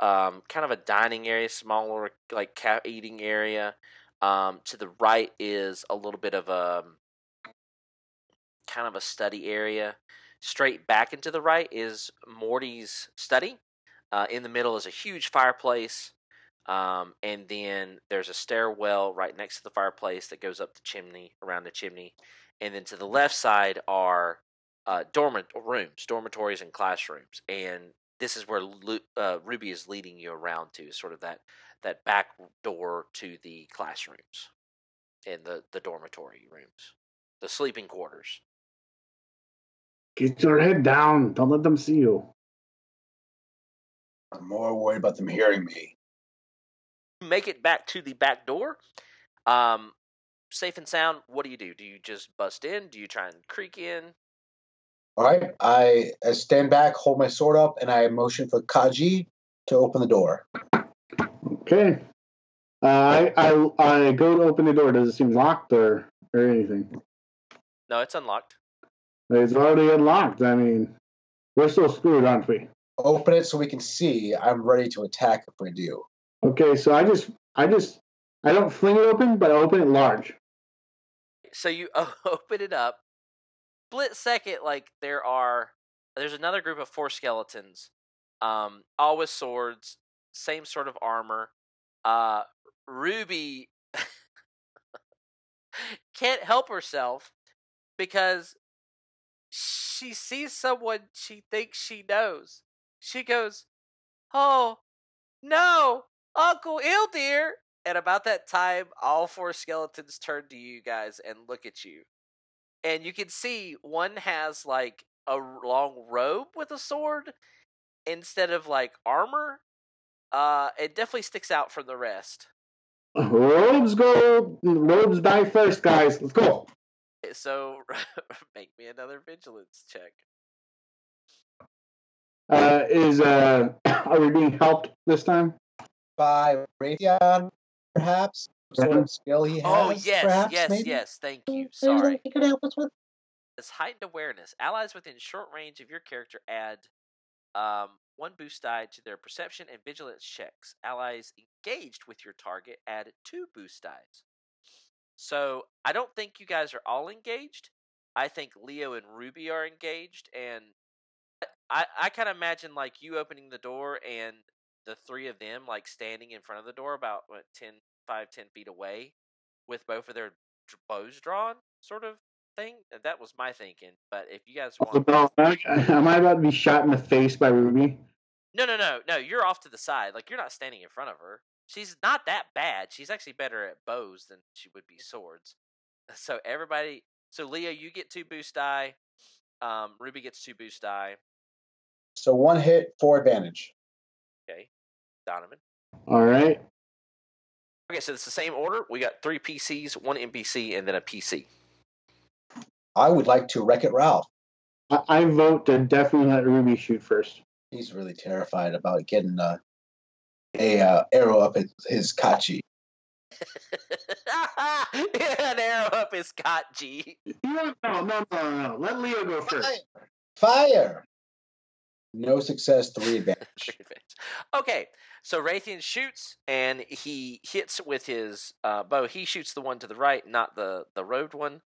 um, kind of a dining area, smaller like cat eating area. Um, to the right is a little bit of a kind of a study area. Straight back into the right is Morty's study. Uh, in the middle is a huge fireplace. Um, and then there's a stairwell right next to the fireplace that goes up the chimney, around the chimney. And then to the left side are uh, dormant rooms, dormitories, and classrooms. And this is where Lu- uh, Ruby is leading you around to, sort of that that back door to the classrooms and the the dormitory rooms, the sleeping quarters. Get your head down. Don't let them see you. I'm more worried about them hearing me. Make it back to the back door. Um, safe and sound. What do you do? Do you just bust in? Do you try and creak in? All right. I, I stand back, hold my sword up, and I motion for Katji to open the door. Okay. Uh, I, I I go to open the door. Does it seem locked or or anything? No, it's unlocked. It's already unlocked. I mean, we're still screwed, aren't we? Open it so we can see. I'm ready to attack if we do. Okay, so I just I just I don't fling it open, but I open it large. So you open it up. Split second, like there are. There's another group of four skeletons, um, all with swords, same sort of armor. Uh, Ruby can't help herself because she sees someone she thinks she knows. She goes, "Oh, no, Uncle Ildir!" And about that time, all four skeletons turn to you guys and look at you, and you can see one has like a long robe with a sword instead of like armor. Uh, it definitely sticks out from the rest. Robes go. Robes die first, guys. Let's go. So make me another vigilance check. Uh, is uh, are we being helped this time? By Rathian, perhaps? Some sort of skill he has? Oh yes, perhaps, yes, maybe? yes. Thank you. Sorry. He could help us with. As heightened awareness, allies within short range of your character add um, one boost die to their perception and vigilance checks. Allies engaged with your target add two boost dies. So I don't think you guys are all engaged. I think Leo and Ruby are engaged, and I I kind of imagine like you opening the door and the three of them like standing in front of the door about what 10 5 10 feet away with both of their bows drawn sort of thing? That was my thinking but if you guys want About- Am I about to be shot in the face by Ruby? no no no no you're off to the side like you're not standing in front of her. She's not that bad she's actually better at bows than she would be swords. So everybody so leo you get two boost die um ruby gets two boost die. So one hit, four advantage. Okay donovan All right. okay so it's the same order we got three pcs one npc and then a pc I would like to wreck it, Ralph. I, I vote to definitely let Ruby shoot first. He's really terrified about getting uh, a uh, arrow up his, his kachi. An arrow up his cot, G. No, no, no, no. Let Leo go first. Fire! Fire! No success, three advantage. okay, so Rathian shoots and he hits with his uh, bow. He shoots the one to the right, not the the robed one.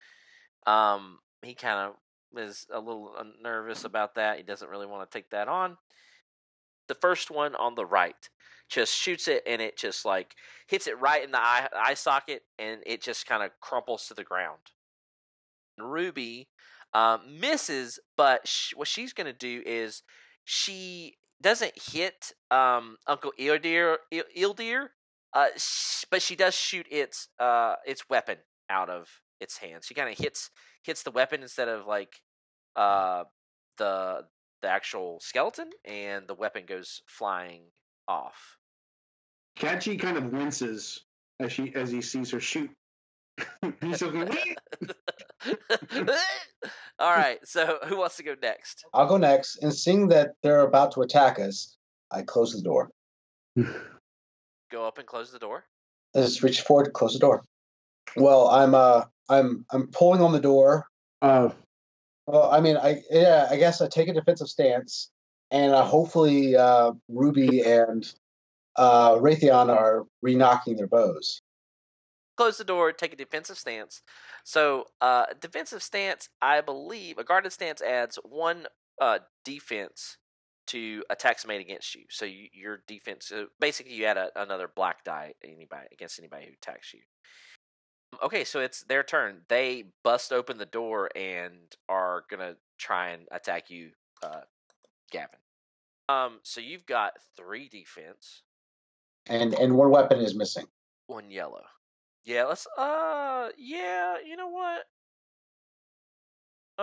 Um, he kind of is a little uh, nervous about that. He doesn't really want to take that on. The first one on the right just shoots it, and it just like hits it right in the eye, eye socket, and it just kind of crumples to the ground. Ruby um, misses, but sh- what she's going to do is she doesn't hit um, Uncle Ildir, Ildir uh, sh- but she does shoot its uh, its weapon out of its hands. She kind of hits hits the weapon instead of like uh, the the actual skeleton, and the weapon goes flying off. Katji kind of winces as she as he sees her shoot. He's looking. All right, so who wants to go next? I'll go next, and seeing that they're about to attack us, I close the door. go up and close the door. I just reach forward, close the door. Well, I'm uh, I'm I'm pulling on the door. Uh, Well, I mean, I yeah, I guess I take a defensive stance, and uh, hopefully uh, Ruby and uh, Rathian are re-knocking their bows. Close the door. Take a defensive stance. So, uh, defensive stance, I believe, a guarded stance adds one uh, defense to attacks made against you. So you, your defense, so basically, you add a, another black die anybody against anybody who attacks you. Okay, so it's their turn. They bust open the door and are gonna try and attack you, uh, Gavin. Um, so you've got three defense, And and one weapon is missing. one yellow. Yeah, let's. Uh, yeah. You know what?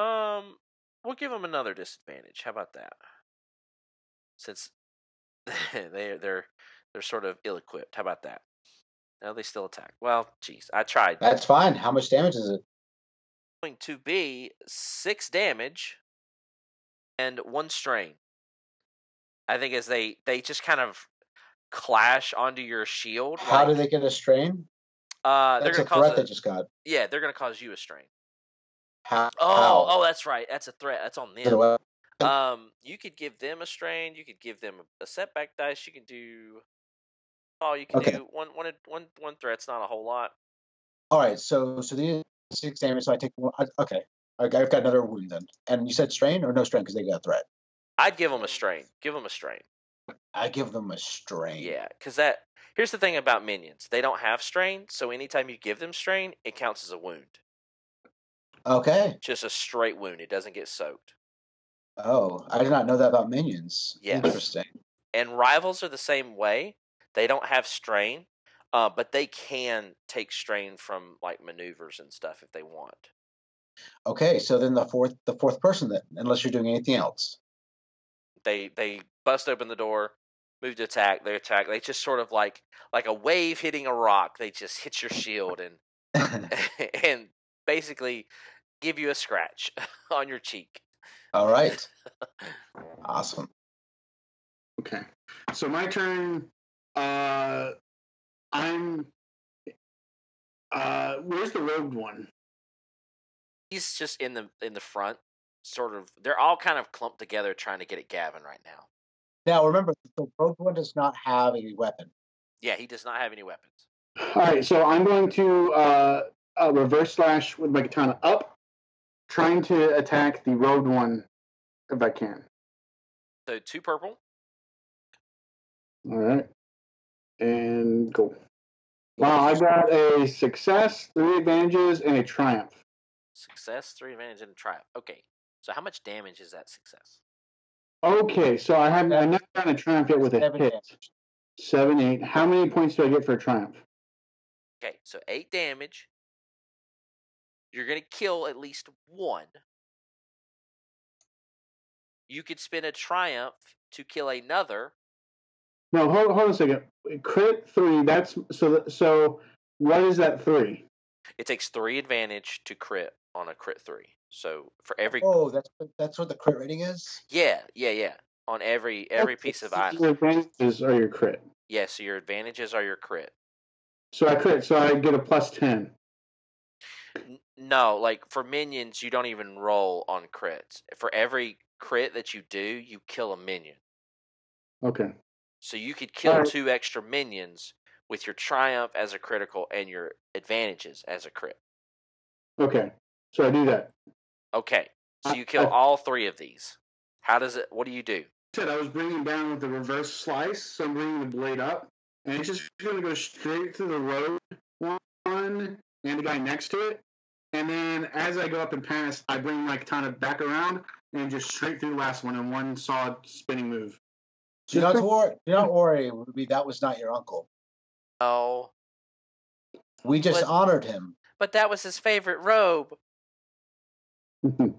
Um, we'll give them another disadvantage. How about that? Since they they're they're sort of ill-equipped. How about that? No, they still attack. Well, geez, I tried. That's fine. How much damage is it? Going to be six damage and one strain. I think as they they just kind of clash onto your shield. How do they get a strain? Uh, they're That's a gonna cause threat a, they just got. yeah, they're gonna cause you a strain. How? Oh, oh, that's right. That's a threat. That's on them. Um, you could give them a strain. You could give them a, a setback dice. You can do. Oh, you can Okay. do one, one, one, one threat's not a whole lot. All right. So so these six damage. So I take one. I- Okay. Okay, I've got another wound then. And you said strain or no strain because they got a threat. I'd give them a strain. Give them a strain. I give them a strain. Yeah, because that. Here's the thing about minions. They don't have strain, so anytime you give them strain, it counts as a wound. Okay. Just a straight wound. It doesn't get soaked. Oh, I did not know that about minions. Yes. Interesting. And rivals are the same way. They don't have strain, uh, but they can take strain from like maneuvers and stuff if they want. Okay, so then the fourth the fourth person then, unless you're doing anything else. they they bust open the door, move to attack. They attack. They just sort of like like a wave hitting a rock. They just hit your shield and and basically give you a scratch on your cheek. All right. Awesome. okay. So my turn. Uh, I'm. Uh, where's the robed one? He's just in the in the front, sort of. They're all kind of clumped together trying to get at Gavin right now. Now remember, the rogue one does not have a weapon. Yeah, he does not have any weapons. All right, so I'm going to uh, uh, reverse slash with my katana up, trying to attack the Rogue one if I can. So two purple. All right, and go. Wow, I got a success, three advantages, and a triumph. Success, three advantages, and a triumph. Okay. So how much damage is that success? Okay, so I haven't I never gotten a triumph yet with a Seven hit. damage. Seven, eight. How many points do I get for a triumph? Okay, so eight damage. You're gonna kill at least one. You could spend a triumph to kill another. No, hold, hold on a second. Crit three. That's so. So what is that three? It takes three advantage to crit on a crit three. So for every Oh, that's that's what the crit rating is. yeah, yeah, yeah. On every every Okay, piece of so item. Your advantages are your crit. Yeah, so your advantages are your crit. So I crit. So I get a plus ten. No, like for minions, you don't even roll on crits. For every crit that you do, you kill a minion. Okay. So you could kill Alright. two extra minions with your triumph as a critical and your advantages as a crit. Okay. So I do that. Okay. So you kill I- all three of these. How does it what do you do? said I was bringing down with the reverse slice, so I'm bringing the blade up, and it's just going to go straight to the road one and the guy next to it. And then as I go up and pass, I bring my katana back around and just straight through the last one in one solid spinning move. Do not worry. Do not worry, Ruby. That was not your uncle. Oh. We just But- honored him. But that was his favorite robe.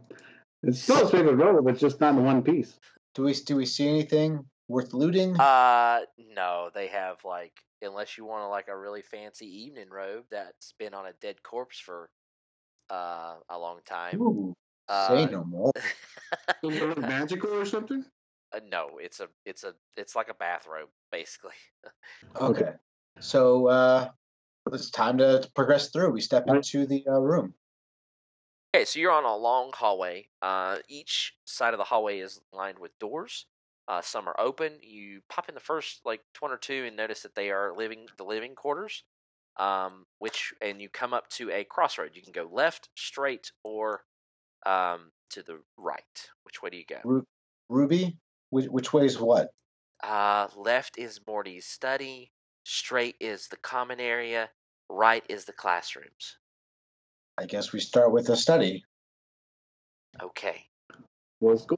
it's still his favorite robe, but just not in one piece. Do we do we see anything worth looting? Uh no, they have like unless you want to like a really fancy evening robe that's been on a dead corpse for uh a long time. Ooh, uh, say no more. Magical or something? Uh, no, it's a it's a it's like a bathrobe basically. Okay. So uh, it's time to progress through. We step into the uh, room. Okay, so you're on a long hallway. Uh, each side of the hallway is lined with doors. Uh, some are open. You pop in the first like one or two and notice that they are living the living quarters. Um, which and you come up to a crossroad. You can go left, straight, or um, to the right. Which way do you go? Ru- Ruby, which, which way is what? Uh, left is Morty's study. Straight is the common area. Right is the classrooms. I guess we start with a study. Okay. Let's go.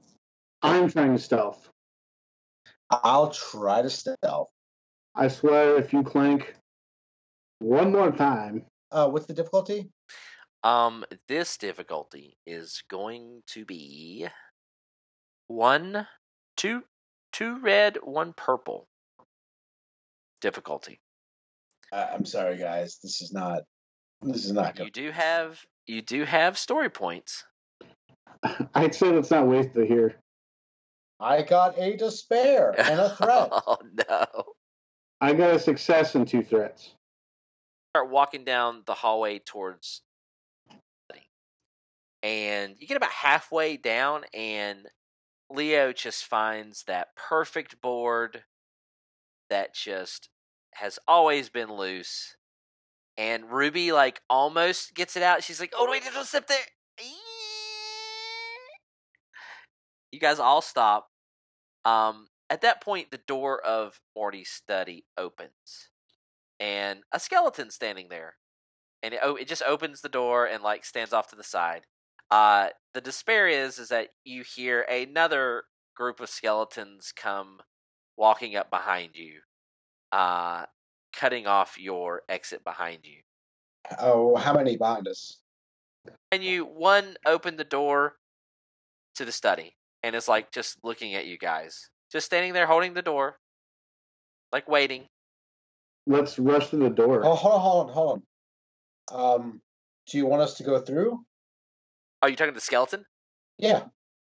I'm trying to stealth. I'll try to stealth. I swear, if you clank one more time, Uh, what's the difficulty? Um, this difficulty is going to be one, two, two red, one purple. Difficulty. Uh, I'm sorry, guys. This is not. This is not good. You do have you do have story points. I'd say let's not waste it here. I got a despair and a threat. oh no! I got a success and two threats. Start walking down the hallway towards, and you get about halfway down, and Leo just finds that perfect board that just has always been loose. And Ruby like almost gets it out. She's like, "Oh wait, don't step there." You guys all stop. Um, at that point, the door of Morty's study opens, and a skeleton standing there, and it, oh, it just opens the door and like stands off to the side. Uh, the despair is is that you hear another group of skeletons come walking up behind you, uh, cutting off your exit behind you. Oh, how many behind us? And you one open the door to the study and is like just looking at you guys, just standing there holding the door, like waiting. Let's rush to the door. Oh, hold on, hold on, hold on. Um, do you want us to go through? Are you talking to the skeleton? Yeah,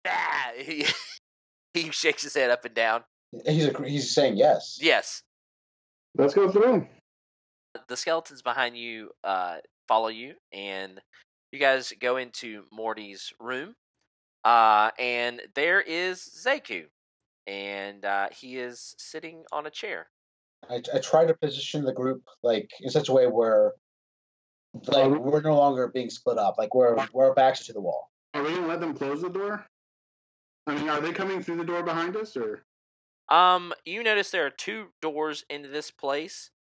Ah, he, he shakes his head up and down. he's a, he's saying yes. Yes, Let's go through. the skeletons behind you uh, follow you, and you guys go into Morty's room. Uh, and there is Zeku, and uh, he is sitting on a chair. I, I try to position the group like in such a way where like we're no longer being split up. Like we're we're backs to the wall. Are we gonna let them close the door? I mean, are they coming through the door behind us, or Um, you notice there are two doors into this place.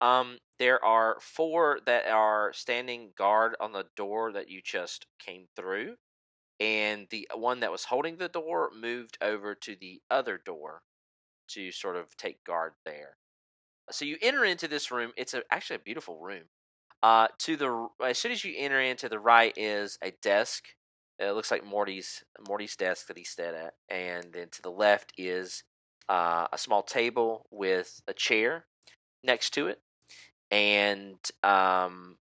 Um, there are four that are standing guard on the door that you just came through, and the one that was holding the door moved over to the other door to sort of take guard there. So you enter into this room. It's a, actually a beautiful room. Uh, to the as soon as you enter in, to the right is a desk. It looks like Morty's Morty's desk that he sat at, and then to the left is uh, a small table with a chair next to it, and um,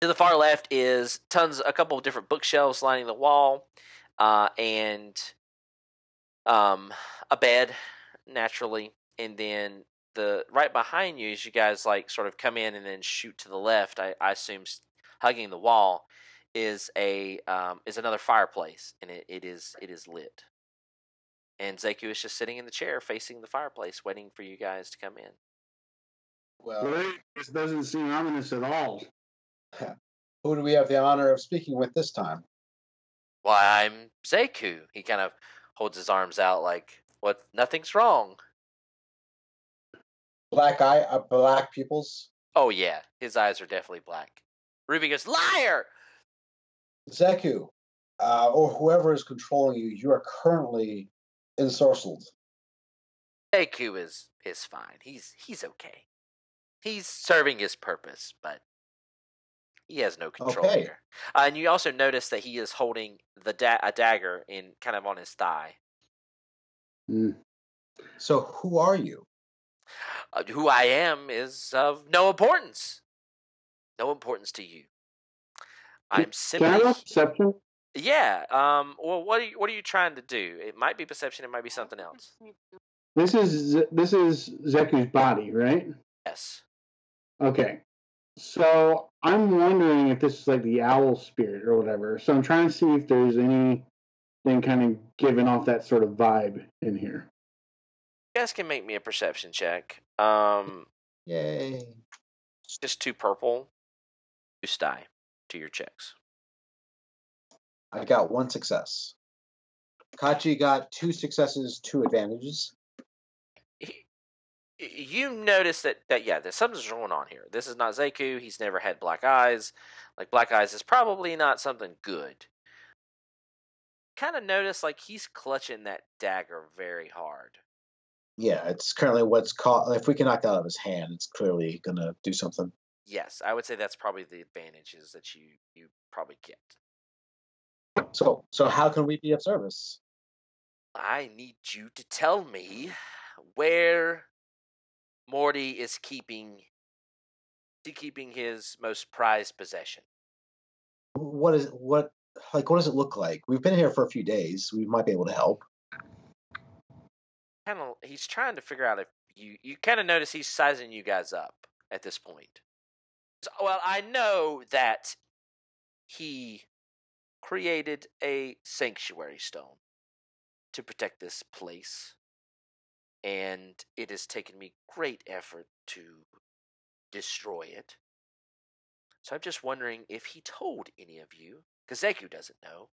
to the far left is tons, a couple of different bookshelves lining the wall, uh, and um, a bed naturally, and then the right behind you as you guys like sort of come in and then shoot to the left. I, I assume hugging the wall is a um, is another fireplace, and it, it is it is lit. And Zeku is just sitting in the chair facing the fireplace, waiting for you guys to come in. Well, Wait, this doesn't seem ominous at all? who do we have the honor of speaking with this time? Why, I'm Zeku. He kind of holds his arms out like, "What? Nothing's wrong." Black eye, uh, black pupils. Oh yeah, his eyes are definitely black. Ruby goes, "Liar!" Zeku, uh, or whoever is controlling you, you are currently ensorcelled. AQ is is fine. He's he's okay. He's serving his purpose, but he has no control Okay. here. Uh, and you also notice that he is holding the da- a dagger in kind of on his thigh. Hmm. So who are you? Uh, who I am is of no importance. No importance to you. I'm Can I perception? Yeah. Um. Well, what are you what are you trying to do? It might be perception. It might be something else. This is this is Zeku's body, right? Yes. Okay. So I'm wondering if this is like the owl spirit or whatever. So I'm trying to see if there's anything kind of giving off that sort of vibe in here. You guys can make me a perception check. Um, Yay. just two purple, two sty to your checks. I got one success. Katji got two successes, two advantages. You notice that that yeah, there's something's going on here. This is not Zeku. He's never had black eyes. Like black eyes is probably not something good. Kind of notice like he's clutching that dagger very hard. Yeah, it's currently what's called. If we can knock that out of his hand, it's clearly gonna do something. Yes, I would say that's probably the advantages that you you probably get. So, so how can we be of service? I need you to tell me where Morty is keeping keeping his most prized possession. What is what? Like, what does it look like? We've been here for a few days. We might be able to help. Kind of he's trying to figure out if you you kind of notice he's sizing you guys up at this point. So, well, I know that he created a sanctuary stone to protect this place. And it has taken me great effort to destroy it. So I'm just wondering if he told any of you, because Zeku doesn't know.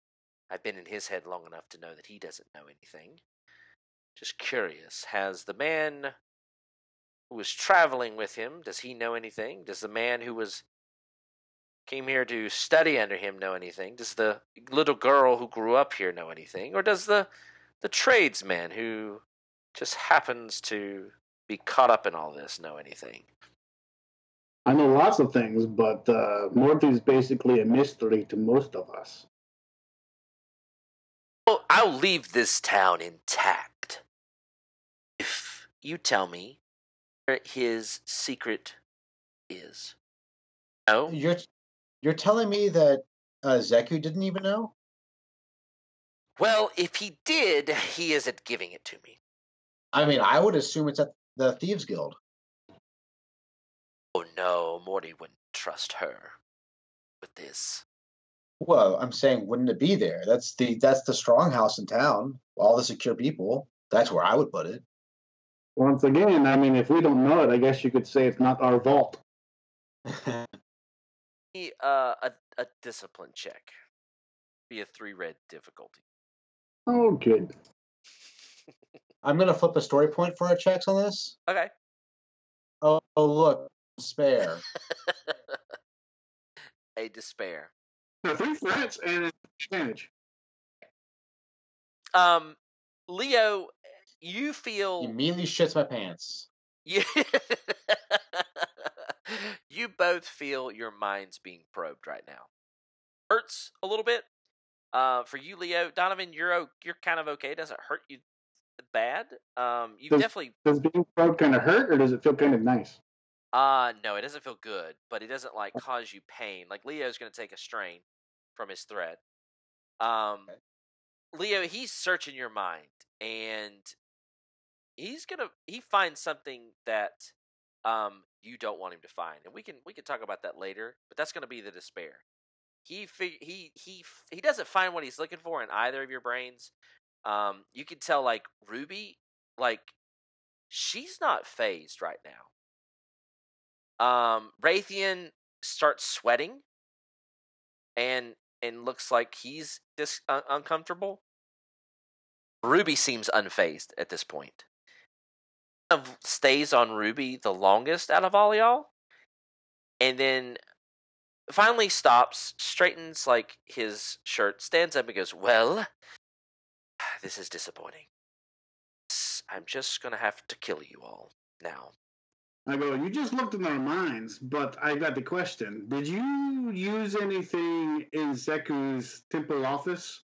I've been in his head long enough to know that he doesn't know anything. Just curious, has the man who was traveling with him, does he know anything? Does the man who was came here to study under him know anything? Does the little girl who grew up here know anything? Or does the the tradesman who just happens to be caught up in all this know anything? I know lots of things, but uh, Morty's basically a mystery to most of us. Well, I'll leave this town intact if you tell me where his secret is. No? You're you're telling me that uh, Zeku didn't even know? Well, if he did, he isn't giving it to me. I mean, I would assume it's at the Thieves Guild. Oh no, Morty wouldn't trust her with this. Well, I'm saying, wouldn't it be there? That's the that's the strong house in town. All the secure people. That's where I would put it. Once again, I mean, if we don't know it, I guess you could say it's not our vault. Be, Uh, a, a discipline check. Be a three red difficulty. Oh, good. I'm gonna flip a story point for our checks on this. Okay. Oh, oh look, spare. a despair. So three threats and an advantage. Um, Leo, you feel Immediately shits my pants. you, you both feel your minds being probed right now. Hurts a little bit. Uh, for you, Leo, Donovan, you're you're kind of okay. It doesn't hurt you bad. Um, you Does- definitely Does being probed kind of hurt, or does it feel kind of nice? Uh no, it doesn't feel good, but it doesn't like cause you pain. Like Leo's gonna take a strain from his threat. Um. Leo, he's searching your mind and he's gonna he finds something that um you don't want him to find. And we can we can talk about that later, but that's gonna be the despair. He fig- he he he doesn't find what he's looking for in either of your brains. Um you can tell like Ruby like she's not phased right now. Um, Rathian starts sweating, and and looks like he's dis- un- uncomfortable. Ruby seems unfazed at this point. Of- Stays on Ruby the longest out of all y'all, and then finally stops, straightens like his shirt, stands up, and goes, "Well, this is disappointing. I'm just gonna have to kill you all now." I go, you just looked in our minds, but I got the question. Did you use anything in Zeku's temple office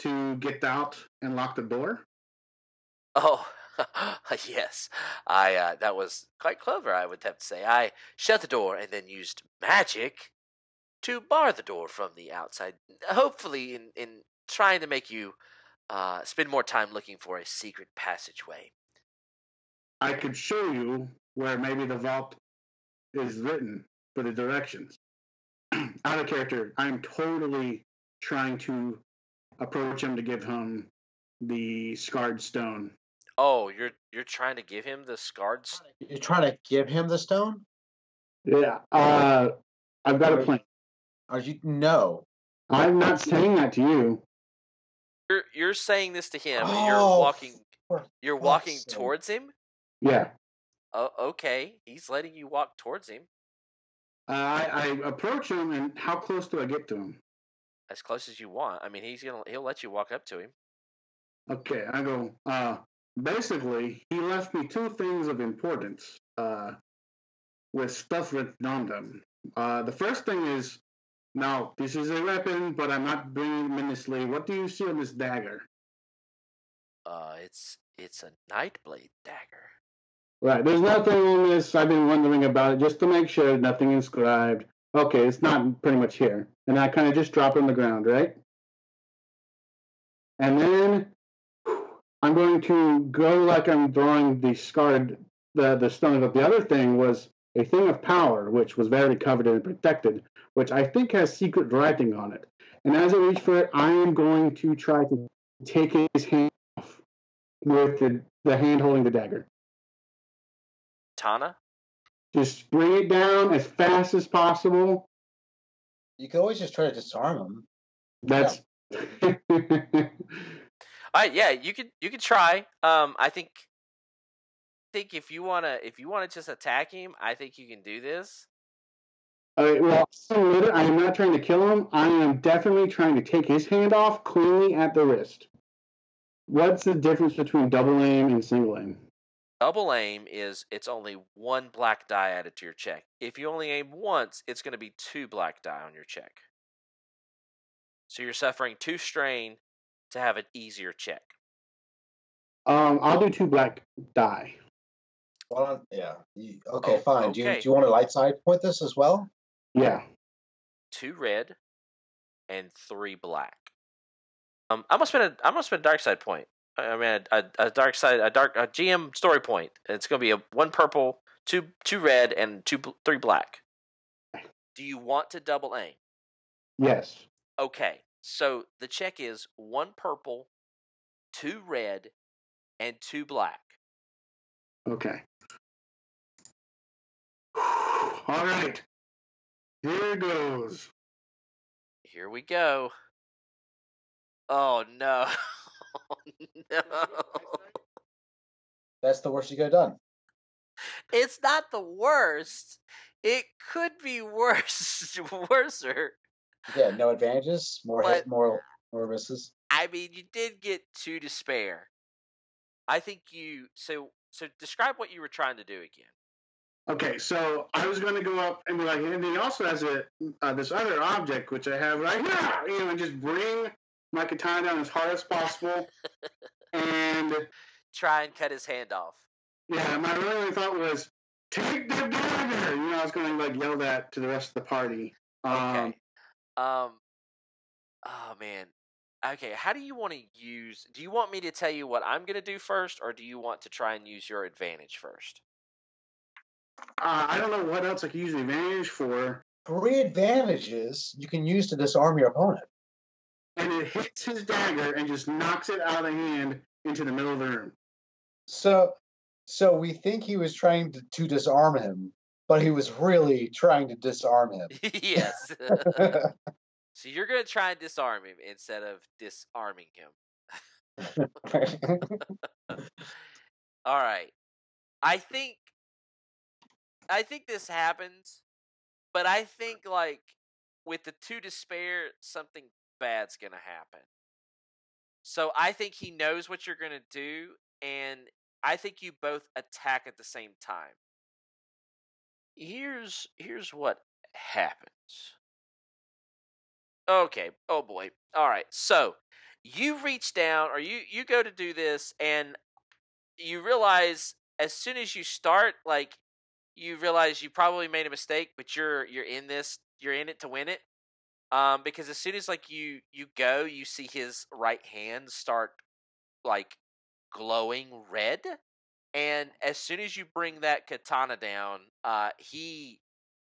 to get out and lock the door? Oh, yes. I uh, that was quite clever, I would have to say. I shut the door and then used magic to bar the door from the outside. Hopefully, in in trying to make you uh, spend more time looking for a secret passageway. I could show you where maybe the vault is written for the directions. Out of character, I'm totally trying to approach him to give him the scarred stone. Oh, you're you're trying to give him the scarred. s- You're trying to give him the stone? Yeah, uh, I've got a plan. Are you no? I'm not saying that to you. You're you're saying this to him. and you're Oh, walking. You're walking sake. towards him. Yeah, Oh, okay. He's letting you walk towards him uh, I, I approach him, and how close do I get to him? as close as you want. I mean, he's gonna he'll let you walk up to him. Okay, I go. Uh, basically, he left me two things of importance. Uh, with stuff written on them. Uh, the first thing is, now this is a weapon, but I'm not bringing it. What do you see on this dagger? Uh, it's it's a nightblade dagger. Right, there's nothing on this. I've been wondering about it just to make sure nothing inscribed. Okay, it's not pretty much here, and I kind of just drop it on the ground, right? And then I'm going to go like I'm drawing the scarred the the stone. But the other thing was a thing of power, which was very coveted and protected, which I think has secret writing on it. And as I reach for it, I am going to try to take his hand off with the, the hand holding the dagger. Tana. Just bring it down as fast as possible. You can always just try to disarm him. That's All right, yeah, you could you could try. Um, I think I think if you wanna if you wanna just attack him, I think you can do this. All right, well, I am not trying to kill him. I am definitely trying to take his hand off cleanly at the wrist. What's the difference between double aim and single aim? Double aim is it's only one black die added to your check. If you only aim once, it's going to be two black die on your check. So you're suffering two strain to have an easier check. Um, I'll do two black die. Well, yeah. Okay, Oh, fine. Do you okay. do you want to light side point this as well? Yeah. Two red and three black. Um, I'm gonna spend a I'm gonna spend a dark side point. I I mean a, a, a dark side a dark a GM story point. It's gonna be a one purple, two two red, and two three black. Do you want to double aim? Yes. Okay, so the check is one purple, two red, and two black. Okay. All right. Here goes. Here we go. Oh no. no. That's the worst you could have done. It's not the worst. It could be worse. Worser. Yeah, no advantages, more hit, more more misses. I mean, you did get two to spare. I think you so so describe what you were trying to do again. Okay, so I was going to go up and be like, and he also has a uh, this other object which I have right here, you know, and just bring my katana down as hard as possible. and Try and cut his hand off. yeah, my only thought was take the dagger. You know, I was going to like yell that to the rest of the party. Um, Okay. Um Oh man. Okay, how do you want to use do you want me to tell you what I'm going to do first or do you want to try and use your advantage first? uh, I don't know what else I can use the advantage for, Three advantages you can use to disarm your opponent. and it hits his dagger and just knocks it out of the hand into the middle of the room. So, so we think he was trying to, to disarm him, but he was really trying to disarm him. yes. so you're going to try and disarm him instead of disarming him. All right. I think I think this happens, but I think like with the two despair something bad's gonna happen. So I think he knows what you're gonna do, and I think you both attack at the same time. Here's here's what happens. Okay. Oh boy. All right. So you reach down, or you you go to do this, and you realize as soon as you start, like you realize you probably made a mistake, but you're you're in this, you're in it to win it. Um, because as soon as like you you go, you see his right hand start like glowing red, and as soon as you bring that katana down, uh, he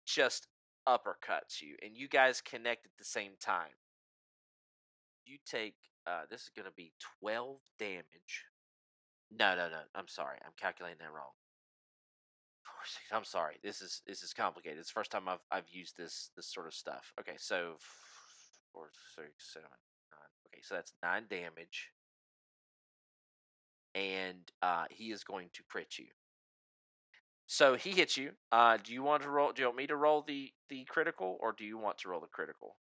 just uppercuts you, and you guys connect at the same time. You take uh, this is going to be twelve damage. No, no, no. I'm sorry. I'm calculating that wrong. I'm sorry. This is this is complicated. It's the first time I've I've used this this sort of stuff. Okay, so four, six, seven, nine. Okay, so that's nine damage, and uh, he is going to crit you. So he hits you. Uh, do you want to roll? Do you want me to roll the the critical, or do you want to roll the critical?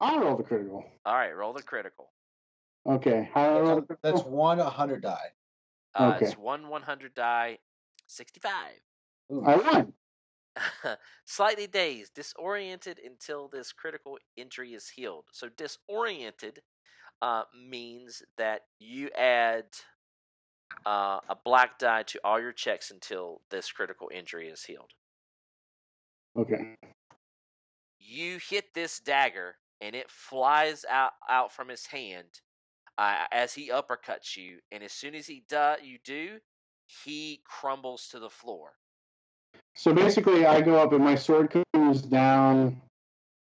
I'll roll the critical. All right, roll the critical. Okay. How do roll the That's, that's one 100 die. Uh, Okay. It's one one hundred die, sixty five. I won. Slightly dazed, disoriented until this critical injury is healed. So disoriented uh, means that you add uh, a black die to all your checks until this critical injury is healed. Okay. You hit this dagger, and it flies out out from his hand uh, as he uppercuts you. And as soon as he do, you do, he crumbles to the floor. So basically, I go up and my sword comes down,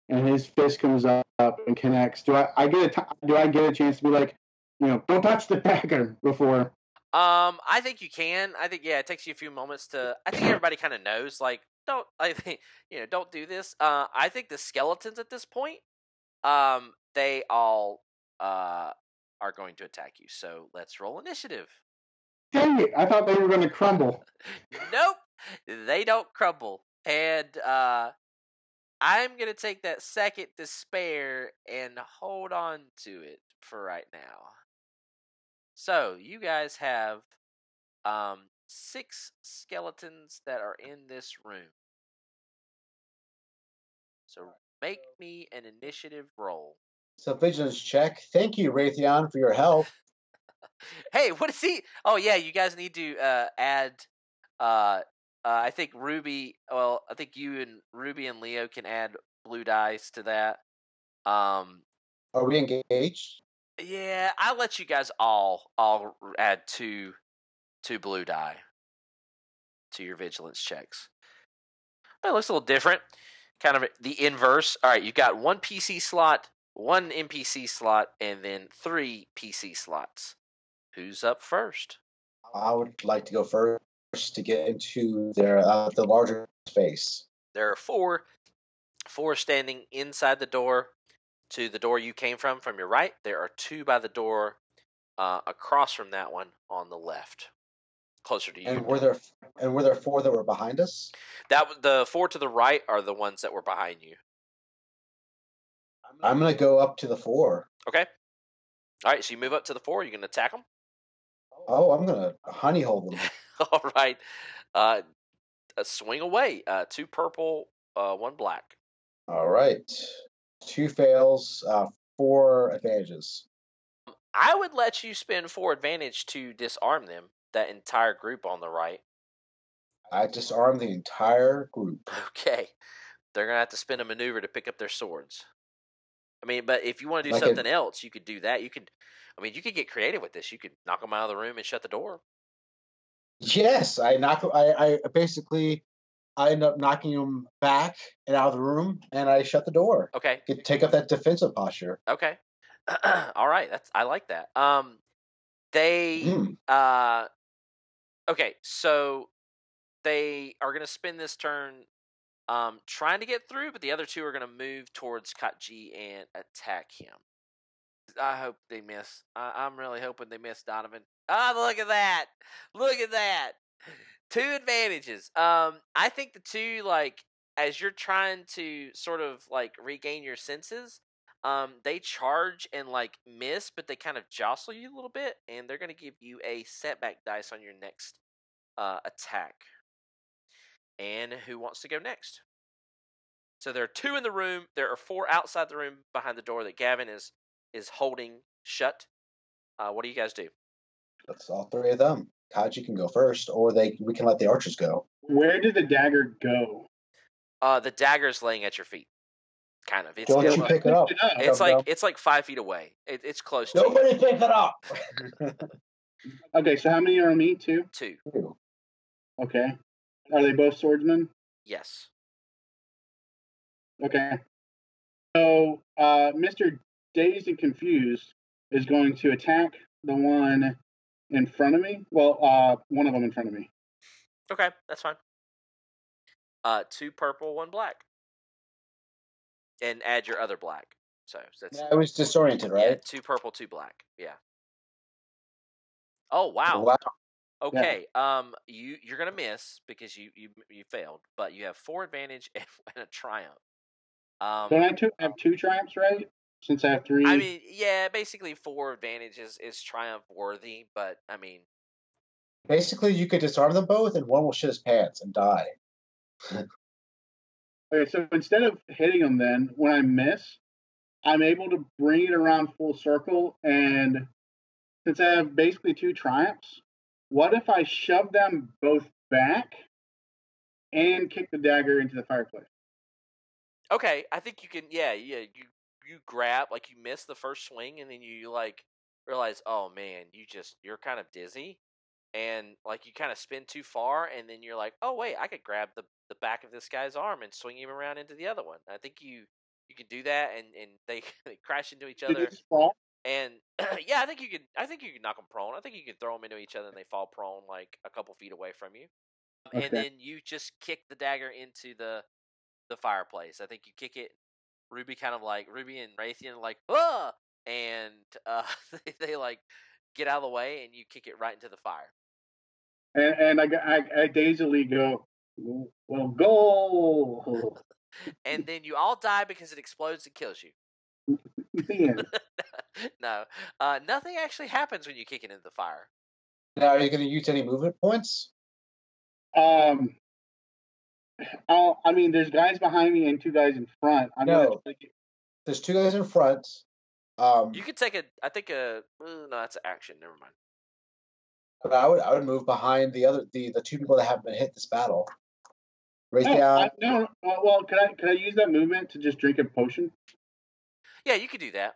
and his fist comes up and connects. Do I? I get a t- Do I get a chance to be like, you know, don't touch the dagger before? Um, I think you can. I think yeah, it takes you a few moments to. I think everybody kind of knows. Like, don't I think you know? Don't do this. Uh, I think the skeletons at this point, um, they all uh are going to attack you. So let's roll initiative. Dang it! I thought they were going to crumble. nope, they don't crumble. And uh, I'm gonna take that second despair and hold on to it for right now. So you guys have um six skeletons that are in this room. So make me an initiative roll. So vigilance check. Thank you, Rathian, for your help. Hey, what is he? Oh yeah, you guys need to uh, add. Uh, uh, I think Ruby. Well, I think you and Ruby and Leo can add blue dice to that. Um, Are we engaged? Yeah, I'll let you guys all all add two two blue die to your vigilance checks. But it looks a little different. Kind of the inverse. All right, you've got one PC slot, one NPC slot, and then three PC slots. Who's up first? I would like to go first to get into their uh, the larger space. There are four, four standing inside the door to the door you came from from your right. There are two by the door uh, across from that one on the left, closer to you. And were there and were there four that were behind us? That the four to the right are the ones that were behind you. I'm gonna go up to the four. Okay. All right, so you move up to the four. You're gonna attack them. Oh, I'm gonna honey hole them. All right. Uh, uh, swing away. Uh, two purple, uh, one black. All right. Two fails, uh, four advantages. I would let you spend four advantage to disarm them. That entire group on the right. I disarm the entire group. Okay. They're gonna have to spend a maneuver to pick up their swords. I mean, but if you want to do Like a- something else, you could do that. You could, I mean, you could get creative with this. You could knock them out of the room and shut the door. Yes, I knock. I, I basically I end up knocking him back and out of the room, and I shut the door. Okay. Get, take up that defensive posture. Okay. All right. That's I like that. Um, they Mm. uh, okay. So they are gonna spend this turn, um, trying to get through, but the other two are gonna move towards Katji and attack him. I hope they miss. I, I'm really hoping they miss Donovan. Ah, look at that! Look at that! Two advantages. Um, I think the two like as you're trying to sort of like regain your senses, um, they charge and like miss, but they kind of jostle you a little bit, and they're gonna give you a setback dice on your next uh, attack. And who wants to go next? So there are two in the room. There are four outside the room behind the door that Gavin is is holding shut. Uh, what do you guys do? That's all three of them. Katji can go first, or they we can let the archers go. Where did the dagger go? Uh, the dagger's laying at your feet, kind of. It's Don't it's, you like- pick it up? Pick it up. it's like dum. it's like five feet away. It, it's close to Nobody pick it up. Okay, so how many are on me? Two. you. Two. Okay. Are they both swordsmen? Yes. Okay. So, uh, Mr. Dazed and Confused is going to attack the one in front of me. Well, uh, one of them in front of me. Okay, that's fine. Uh, two purple, one black, and add your other black. So that's I was disoriented, yeah, right? two purple, two black. Yeah. Oh wow. Wow. Okay. Um, you you're gonna miss because you you you failed, but you have four advantage and, and a triumph. Um, Don't I two, have two triumphs, right? Since I have three. I mean, yeah, basically four advantages is triumph worthy, but I mean, Basically, you could disarm them both, and one will shit his pants and die. okay, so instead of hitting them, then when I miss, I'm able to bring it around full circle, and since I have basically two triumphs, what if I shove them both back and kick the dagger into the fireplace? okay, I think you can. Yeah, yeah, you you grab like you miss the first swing, and then you like realize, oh man, you just you're kind of dizzy, and like you kind of spin too far, and then you're like, oh wait, I could grab the the back of this guy's arm and swing him around into the other one. I think you you can do that, and and they they crash into each other. And yeah, I think you can. I think you can knock them prone. I think you can throw them into each other, and they fall prone like a couple feet away from you. And then you just kick the dagger into the the fireplace. I think you kick it. Ruby kind of like Ruby and Rathian are like ah, and uh, they, they like get out of the way, and you kick it right into the fire. And, and I, I, I dazedly go, well, go. And then you all die because it explodes and kills you. The no, uh, nothing actually happens when you kick it into the fire. Now, are you going to use any movement points? Um, I'll, I mean, there's guys behind me and two guys in front. I'm No. gonna try to get- There's two guys in front. Um, You could take a. I think a. uh, No, that's action. Never mind. but I would I would move behind the other the the two people that haven't been hit this battle. Right Oh, down. I, no, well, well, can I can I use that movement to just drink a potion? Yeah, you could do that.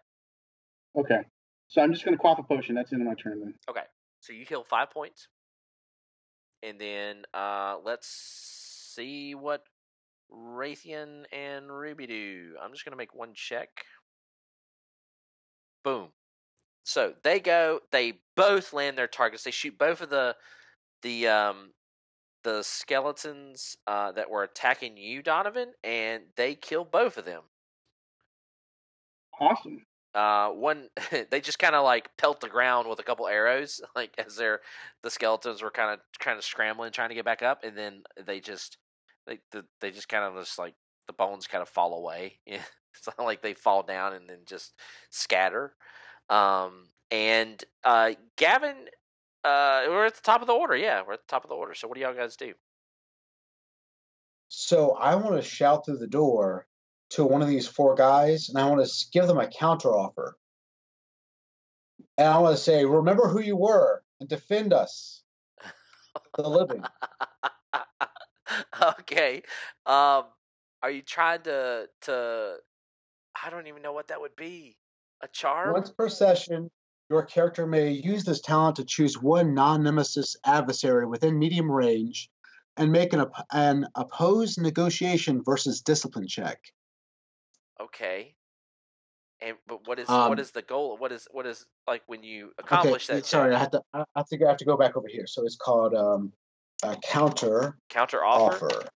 Okay, so I'm just gonna quaff a potion. That's the end of my turn then. Okay, so you heal five points, and then uh, let's see what Rathian and Ruby do. I'm just gonna make one check. Boom. So they go. They both land their targets. They shoot both of the the um the skeletons uh, that were attacking you, Donovan, and they kill both of them. Awesome. uh one they just kind of like pelt the ground with a couple arrows like as they're the skeletons were kind of kind of scrambling trying to get back up and then they just they the, they just kind of just like the bones kind of fall away Yeah, it's not like they fall down and then just scatter um and uh gavin uh we're at the top of the order yeah we're at the top of the order so what do y'all guys do So I want to shout through the door to one of these four guys, and I want to give them a counter offer. And I want to say, remember who you were and defend us, the living. okay. Um, are you trying to to? I don't even know what that would be. A charm? Once per session, your character may use this talent to choose one non-nemesis adversary within medium range, and make an op- an opposed negotiation versus discipline check. Okay. And but what is Um, what is the goal? What is what is like when you accomplish okay, that? sorry, I have to I have to I have to go back over here. So it's called um, a counter counter offer. offer.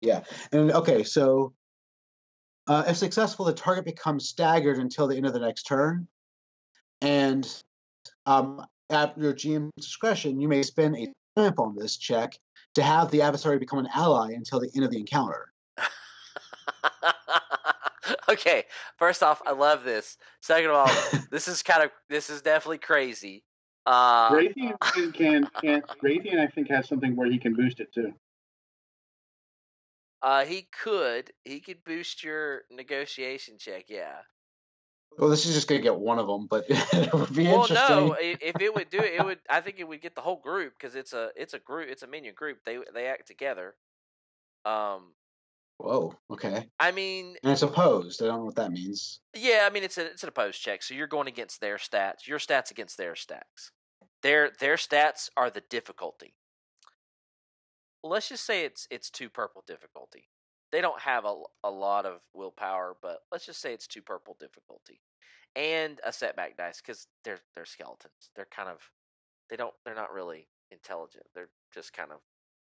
Yeah, and okay, so uh, if successful, the target becomes staggered until the end of the next turn, and um, at your GM's discretion, you may spend a triumph on this check to have the adversary become an ally until the end of the encounter. okay. First off, I love this. Second of all, this is kind of this is definitely crazy. Uh, Rathian can, can can Rathian I think has something where he can boost it too. uh, he could he could boost your negotiation check. Yeah. Well, this is just gonna get one of them, but it would be Well, interesting. no. If it would do it, it would. I think it would get the whole group because it's a it's a group. It's a minion group. They they act together. Um, Whoa, okay, I mean, and it's opposed. I don't know what that means. yeah. I mean, it's a it's an opposed check, so you're going against their stats. Your stats against their stats. Their their stats are the difficulty. Let's just say it's it's two purple difficulty. they don't have a, a lot of willpower, but let's just say it's two purple difficulty and a setback dice because they're they're skeletons. They're kind of they don't they're not really intelligent. They're just kind of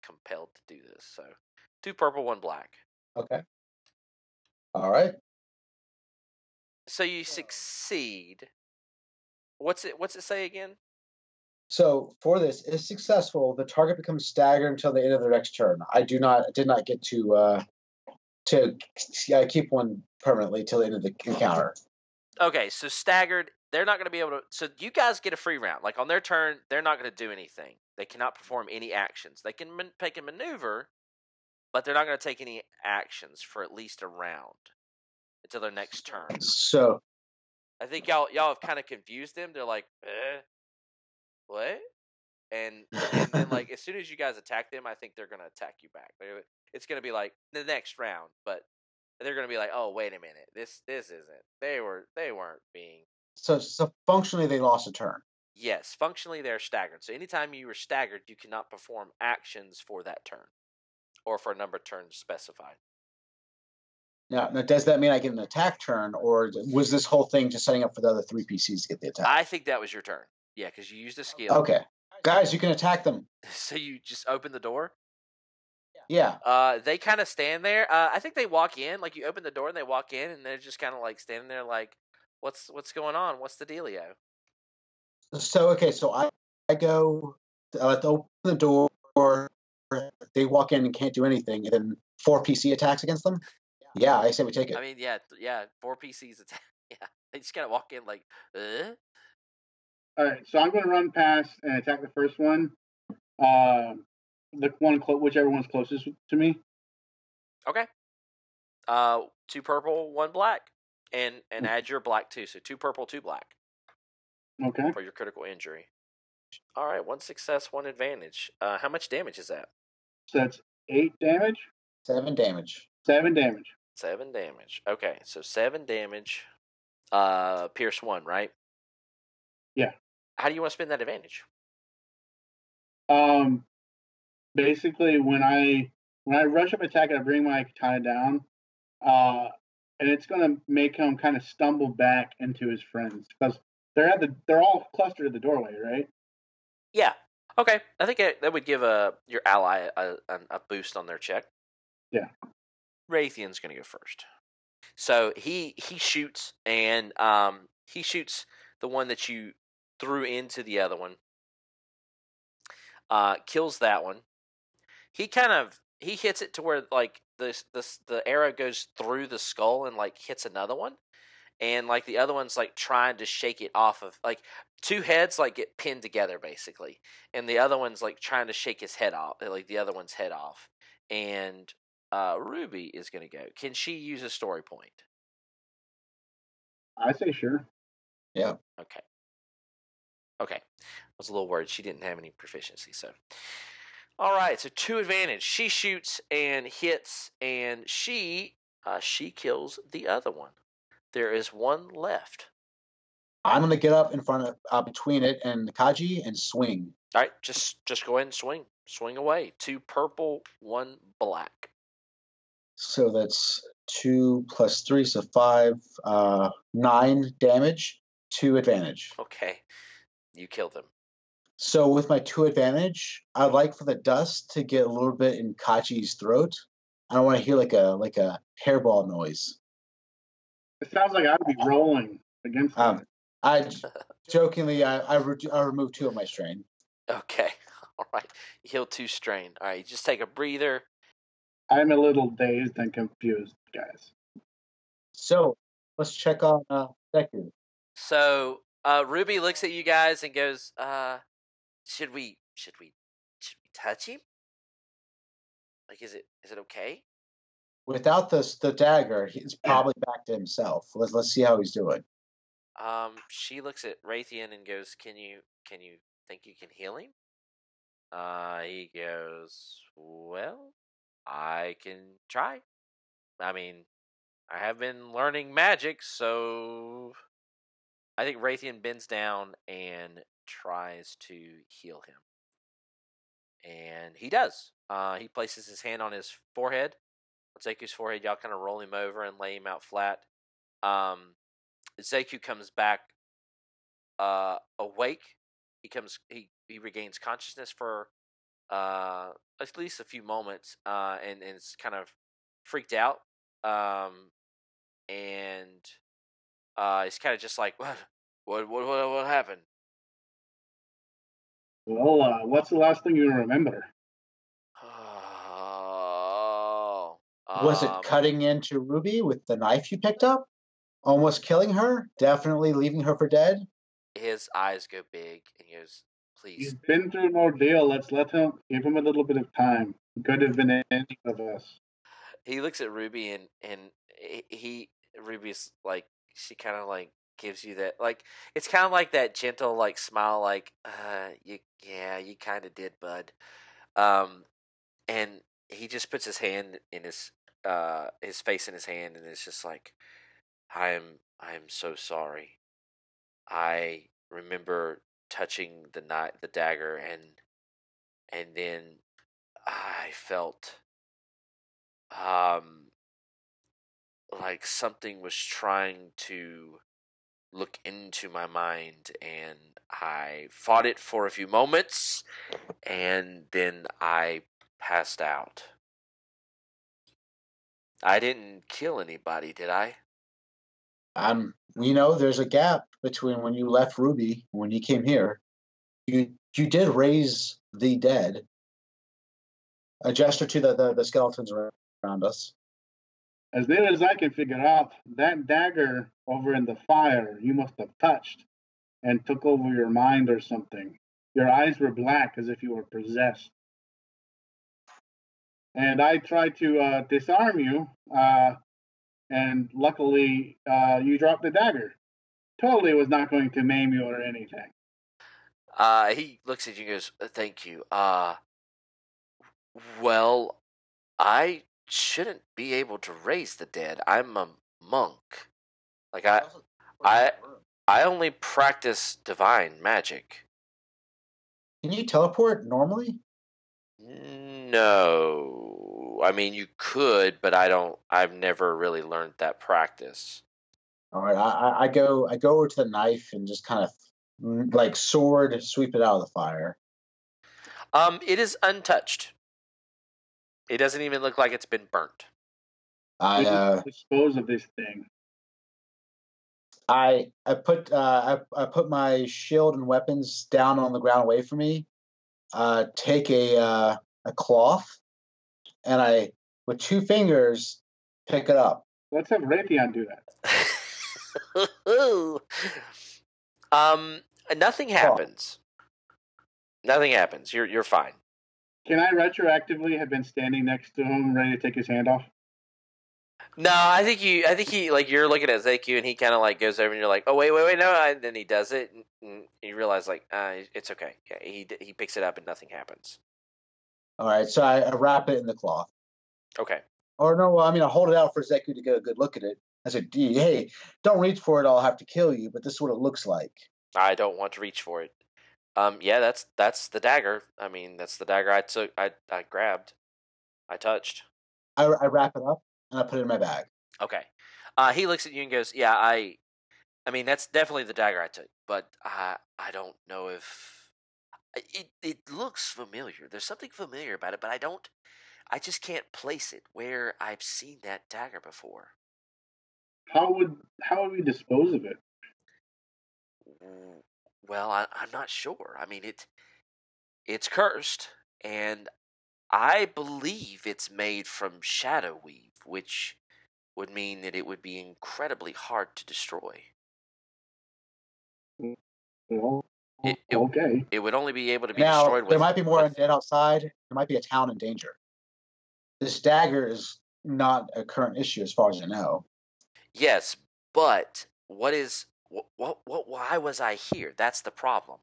compelled to do this. So two purple, one black. Okay. All right. So you uh succeed. What's it? What's it say again? So for this, if successful, the target becomes staggered until the end of their next turn. I do not did not get to uh, to uh, keep one permanently till the end of the encounter. Okay, so staggered. They're not going to be able to. So you guys get a free round. Like on their turn, they're not going to do anything. They cannot perform any actions. They can man- take a maneuver, but they're not going to take any actions for at least a round until their next turn. So I think y'all y'all have kind of confused them. They're like, eh, what? And and then like as soon as you guys attack them, I think they're gonna attack you back. It's gonna be like the next round, but they're gonna be like, oh wait a minute, this this isn't. They were they weren't being. so so functionally they lost a turn. Yes, functionally they're staggered. So anytime you were staggered, you cannot perform actions for that turn, or for a number of turns specified. Now, now does that mean I get an attack turn, or was this whole thing just setting up for the other three PCs to get the attack? I think that was your turn. Yeah, because you used a skill. Okay, guys, you can attack them. So you just open the door. Yeah. Uh, they kind of stand there. Uh, I think they walk in. Like you open the door and they walk in, and they're just kind of like standing there, like, "What's what's going on? What's the dealio?" So okay, so I I go I let open the door. They walk in and can't do anything, and then four PC attacks against them. Yeah, I say we take it. I mean, yeah, yeah, four PCs attack. Yeah, they just kind of walk in like, uh? All right, so I'm going to run past and attack the first one. Uh, the one, clo- whichever one's closest to me. okay. Uh, two purple, one black, and and add your black too. So two purple, two black Okay. for your critical injury. All right, one success, one advantage. Uh, how much damage is that? So that's eight damage, Seven damage. seven damage. Seven damage. Okay, so seven damage. Uh, Pierce one, right? Yeah. How do you want to spend that advantage? Um, basically, when I when I rush up attack, I bring my katana down, uh, and it's gonna make him kind of stumble back into his friends because they're at the they're all clustered at the doorway, right? Yeah. Okay. I think it, that would give a your ally a, a, a boost on their check. Yeah. Rathian's going to go first. So he he shoots and um he shoots the one that you threw into the other one. Uh, kills that one. He kind of he hits it to where like the the the arrow goes through the skull and like hits another one, and like the other one's like trying to shake it off of like two heads like get pinned together basically, and the other one's like trying to shake his head off, like the other one's head off, and uh, Ruby is gonna go. Can she use a story point? I say sure. Yeah. Okay. Okay. I was a little worried she didn't have any proficiency, so. All right, so two advantage. She shoots and hits, and she uh, she kills the other one. There is one left. I'm gonna get up in front of uh, between it and Katji and swing. All right, just just go ahead and swing, swing away. Two purple, one black. So that's two plus three, so five, uh, nine damage, two advantage. Okay, you kill them. So with my two advantage, I'd like for the dust to get a little bit in Katji's throat. I don't want to hear like a like a hairball noise. It sounds like I would be rolling against Um, them. I jokingly I I, re- I removed two of my strain. Okay, all right. You heal two strain. All right, you just take a breather. I'm a little dazed and confused, guys. So let's check on uh Zeku. So uh, Ruby looks at you guys and goes, uh, "Should we? Should we? Should we touch him? Like, is it? Is it okay?" Without the the dagger, he's probably back to himself. Let's let's see how he's doing. Um, she looks at Rathian and goes, "Can you? Can you think you can heal him?" Uh, he goes, "Well, I can try. I mean, I have been learning magic, so I think Rathian bends down and tries to heal him. And he does. Uh, he places his hand on his forehead on Zeku's forehead. Y'all kind of roll him over and lay him out flat. Um, Zeku comes back uh, awake. He comes. He he regains consciousness for uh, at least a few moments, uh, and and is kind of freaked out. Um, and uh, he's kind of just like, what, what, what, what, what happened? Well, uh, what's the last thing you remember? Oh, Was it um, cutting into Ruby with the knife you picked up? Almost killing her? Definitely leaving her for dead? His eyes go big, and he goes, "Please, He's been through an ordeal. Let's let him give him a little bit of time. He could have been any of us. he looks at Ruby and and he- he Ruby's like she kind of like gives you that like it's kind of like that gentle like smile like uh you yeah you kind of did bud. Um and he just puts his hand in his uh his face in his hand and it's just like I am I am so sorry. I remember touching the knife the dagger and and then I felt um like something was trying to look into my mind and I fought it for a few moments and then I passed out. I didn't kill anybody, did I? Um, you know, there's a gap between when you left Ruby and when you came here. You you did raise the dead. A gesture to the, the, the skeletons around us. As near as I can figure out, that dagger over in the fire you must have touched and took over your mind or something. Your eyes were black as if you were possessed. And I tried to uh, disarm you, uh, and luckily uh, you dropped the dagger. Totally was not going to maim you or anything. Uh, he looks at you and goes, "Uh, "Thank you." Uh, well, I shouldn't be able to raise the dead. I'm a monk. Like I, I, I only practice divine magic. Can you teleport normally? No, I mean you could, but I don't. I've never really learned that practice. All right, I, I- go I go over to the knife and just kind of mm, like sword sweep it out of the fire. Um, it is untouched. It doesn't even look like it's been burnt. I uh, dispose of this thing. I I put uh, I, I put my shield and weapons down on the ground away from me. Uh, take a uh, a cloth, and I with two fingers pick it up. Let's have Rathian do that. um, nothing happens. Nothing happens. You're you're fine. Can I retroactively have been standing next to him, ready to take his hand off? No, I think you. I think he like you're looking at Zeku, and he kind of like goes over, and you're like, "Oh wait, wait, wait, no!" And then he does it, and, and you realize like, uh, it's okay. Yeah, he he picks it up, and nothing happens. All right, so I, I wrap it in the cloth. Okay. Or no, well, I mean I hold it out for Zeku to get a good look at it. I said, "D- "Hey, don't reach for it. I'll have to kill you." But this is what it looks like. I don't want to reach for it. Um, yeah, that's that's the dagger. I mean, that's the dagger I took. I I grabbed. I touched. I, I wrap it up and I put it in my bag. Okay. Uh, he looks at you and goes, "Yeah, I, I mean, that's definitely the dagger I took, but I, I don't know if it. It looks familiar. There's something familiar about it, but I don't. I just can't place it where I've seen that dagger before. How would how would we dispose of it? Well, I, I'm not sure. I mean, it, it's cursed, and I believe it's made from shadow weave, which would mean that it would be incredibly hard to destroy. Mm, well, It- it- okay. It would only be able to be now destroyed with. there might be more with- undead outside. There might be a town in danger. This dagger is not a current issue, as far as I know. Yes, but what is what, what what why was I here? That's the problem.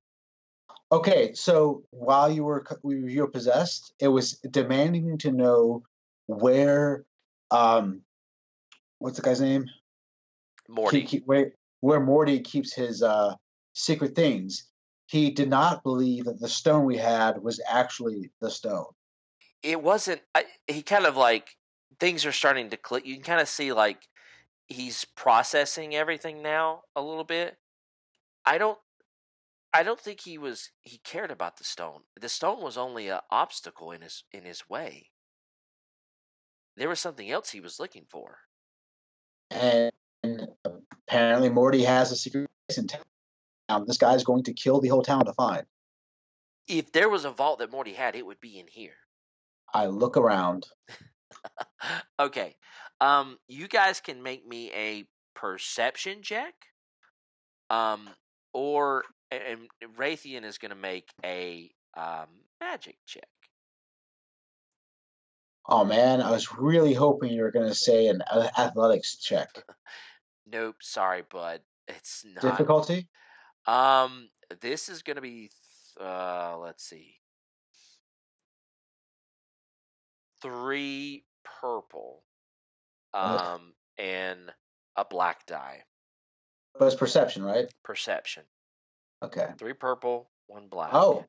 Okay, so while you were you were possessed, it was demanding to know where, um, what's the guy's name? Morty. Keep- where where Morty keeps his uh secret things. He did not believe that the stone we had was actually the stone. it wasn't I, he kind of like things are starting to click. You can kind of see like he's processing everything now a little bit. I don't I don't think he was he cared about the stone. The stone was only an obstacle in his in his way. There was something else he was looking for. And apparently Morty has a secret place in town. This guy's going to kill the whole town to find. If there was a vault that Morty had, it would be in here. I look around. okay. Um you guys can make me a perception check. Um or and Rathian is going to make a um, magic check. Oh man, I was really hoping you were going to say an athletics check. nope, sorry, bud. It's not difficulty. Um, this is going to be. Uh, let's see. Three purple, um, and a black die. But it's perception, right? Perception. Okay. Three purple, one black. Oh.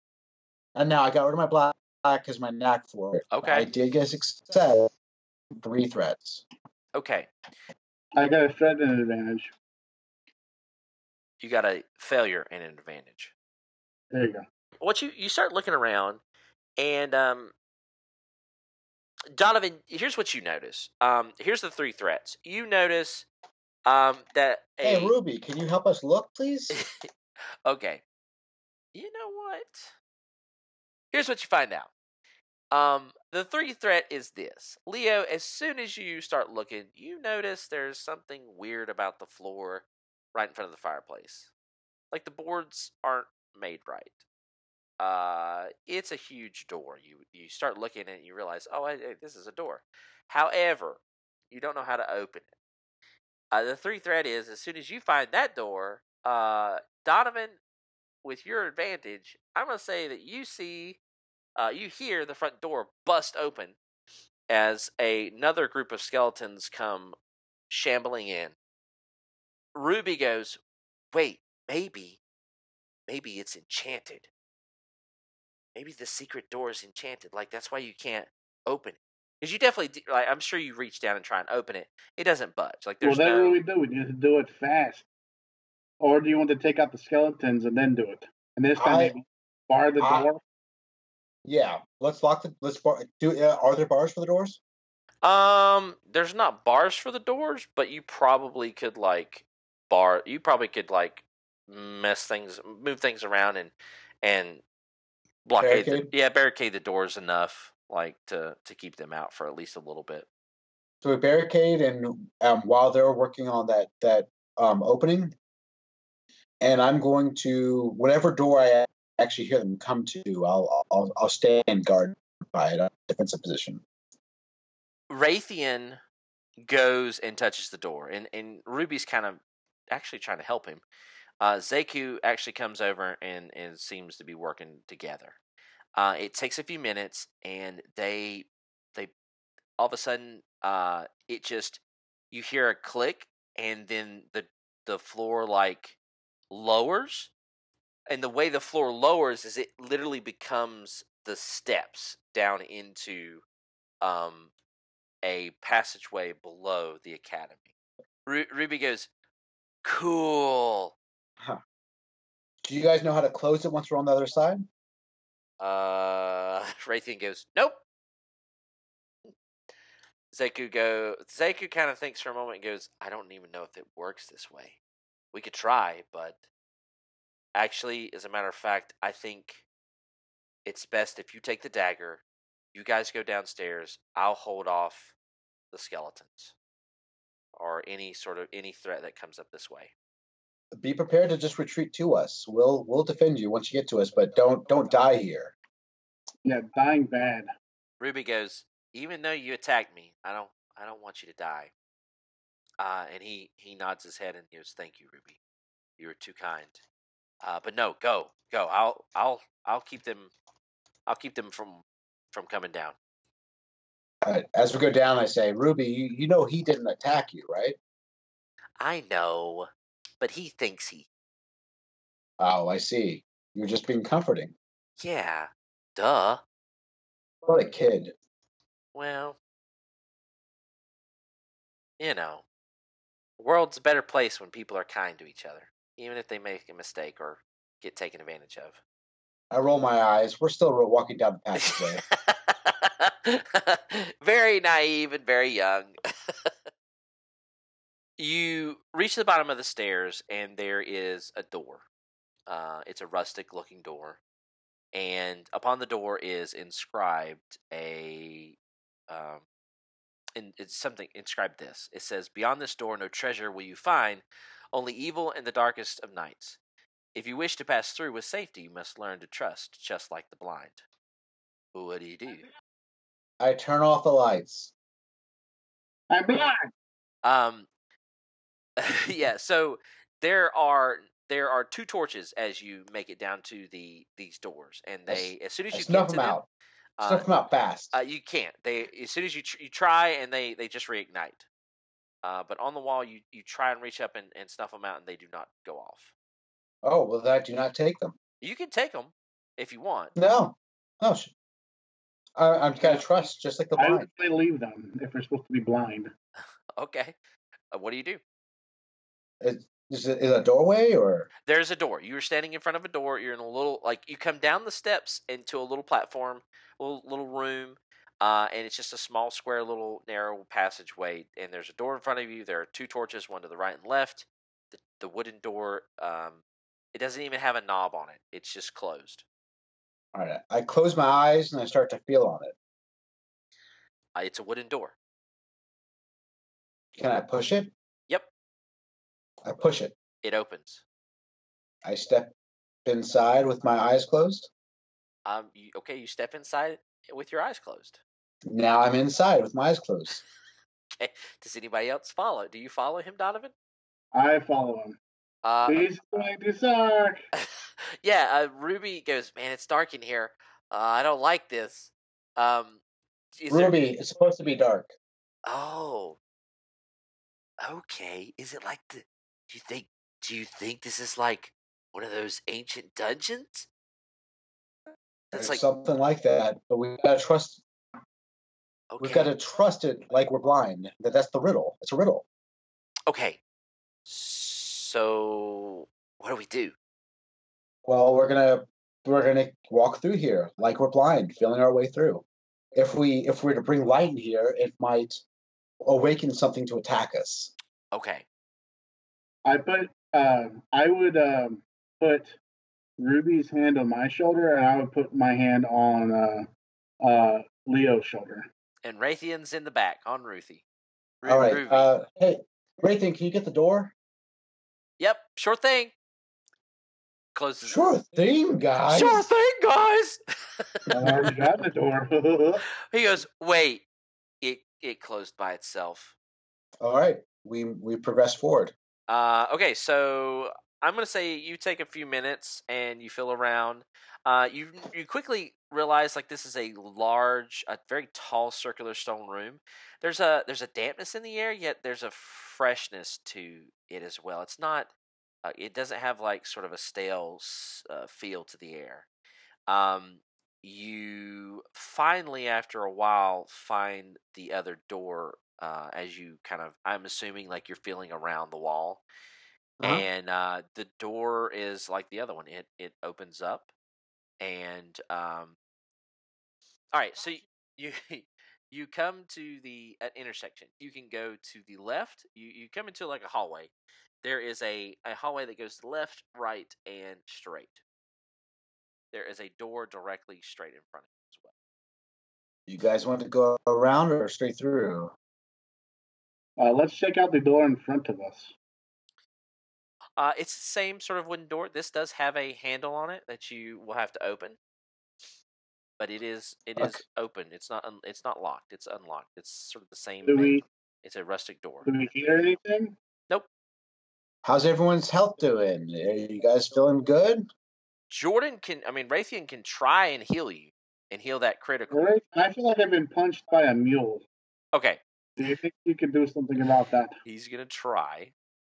And now I got rid of my black because my knack for it. Okay. I did get success. Three threats. Okay. I got a threat and an advantage. You got a failure and an advantage. There you go. What you you start looking around, and um, Donovan, here's what you notice. Um, here's the three threats. You notice um that a, Hey Ruby, can you help us look, please? okay. You know what? Here's what you find out. Um, the three threat is this. Leo, as soon as you start looking, you notice there's something weird about the floor right in front of the fireplace. Like the boards aren't made right. Uh, it's a huge door. You you start looking at it and you realize, oh, I, I, this is a door. However, you don't know how to open it. Uh, the three threat is as soon as you find that door, uh, Donovan, with your advantage, I'm going to say that you see, uh, you hear the front door bust open as a, another group of skeletons come shambling in. Ruby goes, Wait, maybe, maybe it's enchanted. Maybe the secret door is enchanted. Like, that's why you can't open it. Because you definitely, like, I'm sure you reach down and try and open it. It doesn't budge. Like, there's well, then no. what we do? We need to do it fast. Or do you want to take out the skeletons and then do it? And this time I- maybe bar the I- door? yeah. Let's lock the. Let's bar. Do. Uh, are there bars for the doors? Um, there's not bars for the doors, but you probably could like bar. You probably could like mess things, move things around, and and blockade. The, yeah, barricade the doors enough, like to to keep them out for at least a little bit. So we barricade, and um, while they're working on that that um, opening, and I'm going to whatever door I actually hear them come to, I'll I'll, I'll stand guard by it, a defensive position. Rathian goes and touches the door, and and Ruby's kind of actually trying to help him. Uh, Zeku actually comes over and and seems to be working together. Uh, it takes a few minutes, and they they all of a sudden uh, it just you hear a click, and then the the floor like lowers, and the way the floor lowers is it literally becomes the steps down into um, a passageway below the academy. Ru- Ruby goes, "Cool." Do you guys know how to close it once we're on the other side? Uh, Rathian goes, "Nope." Zeku go. Zeku kind of thinks for a moment and goes, "I don't even know if it works this way. We could try, but actually, as a matter of fact, I think it's best if you take the dagger. You guys go downstairs. I'll hold off the skeletons or any sort of any threat that comes up this way." Be prepared to just retreat to us. We'll we'll defend you once you get to us, but don't don't die here. Yeah, dying bad. Ruby goes, even though you attacked me, I don't I don't want you to die. Uh, and he he nods his head and goes, "Thank you, Ruby. You were too kind." Uh, but no, go go. I'll I'll I'll keep them. I'll keep them from from coming down. As we go down, I say, Ruby, you, you know he didn't attack you, right? I know, but he thinks he. Oh, I see. You're just being comforting. Yeah, duh. What a kid. Well, you know, the world's a better place when people are kind to each other, even if they make a mistake or get taken advantage of. I roll my eyes. We're still walking down the passageway. very naive and very young. you reach the bottom of the stairs, and there is a door. Uh, it's a rustic looking door. And upon the door is inscribed a. Um, in, it's something inscribed this. It says, Beyond this door, no treasure will you find, only evil and the darkest of nights. If you wish to pass through with safety, you must learn to trust, just like the blind. What do you do? I turn off the lights. I'm blind. Um, yeah. So there are there are two torches as you make it down to the these doors, and I they as soon as I you snuff them out. uh, Snuff them out fast. uh, you can't. They as soon as you tr- you try and they they just reignite. Uh, but on the wall, you you try and reach up and, and snuff them out, and they do not go off. oh well, I do not take them. You can take them if you want. No, no. sh- I, I'm gotta trust, just like the I blind. say leave them if we're supposed to be blind. Okay. Uh, what do you do? Is, is it a doorway or? There's a door. You're standing in front of a door. You're in a little like you come down the steps into a little platform, little little room, uh, and it's just a small square, little narrow passageway. And there's a door in front of you. There are two torches, one to the right and left. The the wooden door, um, it doesn't even have a knob on it. It's just closed. All right. I close my eyes and I start to feel on it. Uh, it's a wooden door. Can I push it? Yep, I push it. it opens. I step inside with my eyes closed. Um, you, okay, you step inside with your eyes closed. Now I'm inside with my eyes closed. Okay. Does anybody else follow? Do you follow him, Donovan? I follow him. Uh, He's going to suck. yeah, uh, Ruby goes, man, it's dark in here. Uh, I don't like this. Um, is there- Ruby, it's supposed to be dark. Oh, okay. Is it like the? Do you think? Do you think this is like one of those ancient dungeons? That's like something like that. But we gotta trust. okay. We've got to trust it like we're blind. That that's the riddle. It's a riddle. Okay. So what do we do? Well, we're gonna we're gonna walk through here like we're blind, feeling our way through. If we if we're to bring light in here, it might awaken something to attack us. Okay. I put. Um, I would um, put Ruby's hand on my shoulder, and I would put my hand on uh, uh, Leo's shoulder. And Rathian's in the back on Ruthie. Ru- All right. Uh, hey, Rathian, can you get the door? yep. Sure thing. Closes. Sure thing, guys. Sure thing, guys. I already got the door. he goes, wait. It it closed by itself. All right. We we progress forward. Uh, okay, so I'm gonna say you take a few minutes and you feel around. Uh, you you quickly realize like this is a large, a very tall circular stone room. There's a there's a dampness in the air, yet there's a freshness to it as well. It's not. Uh, it doesn't have like sort of a stale uh, feel to the air. Um, you finally, after a while, find the other door uh, as you kind of, I'm assuming like you're feeling around the wall, Uh-huh. and uh, the door is like the other one. It it opens up, and um, all right, so you you come to the uh, intersection. You can go to the left. You you come into like a hallway. There is a a hallway that goes left, right, and straight. There is a door directly straight in front of you as well. You guys want to go around or straight through? Uh, let's check out the door in front of us. Uh, it's the same sort of wooden door. This does have a handle on it that you will have to open, but it is it is Okay. open. It's not un- it's not locked. It's unlocked. It's sort of the same. Do thing. we It's a rustic door. do we hear anything? Nope. How's everyone's health doing? Are you guys feeling good? Jordan can. I mean, Rathian can try and heal you and heal that critical. I feel like I've been punched by a mule. Okay, Do you think you can do something about that? he's gonna try.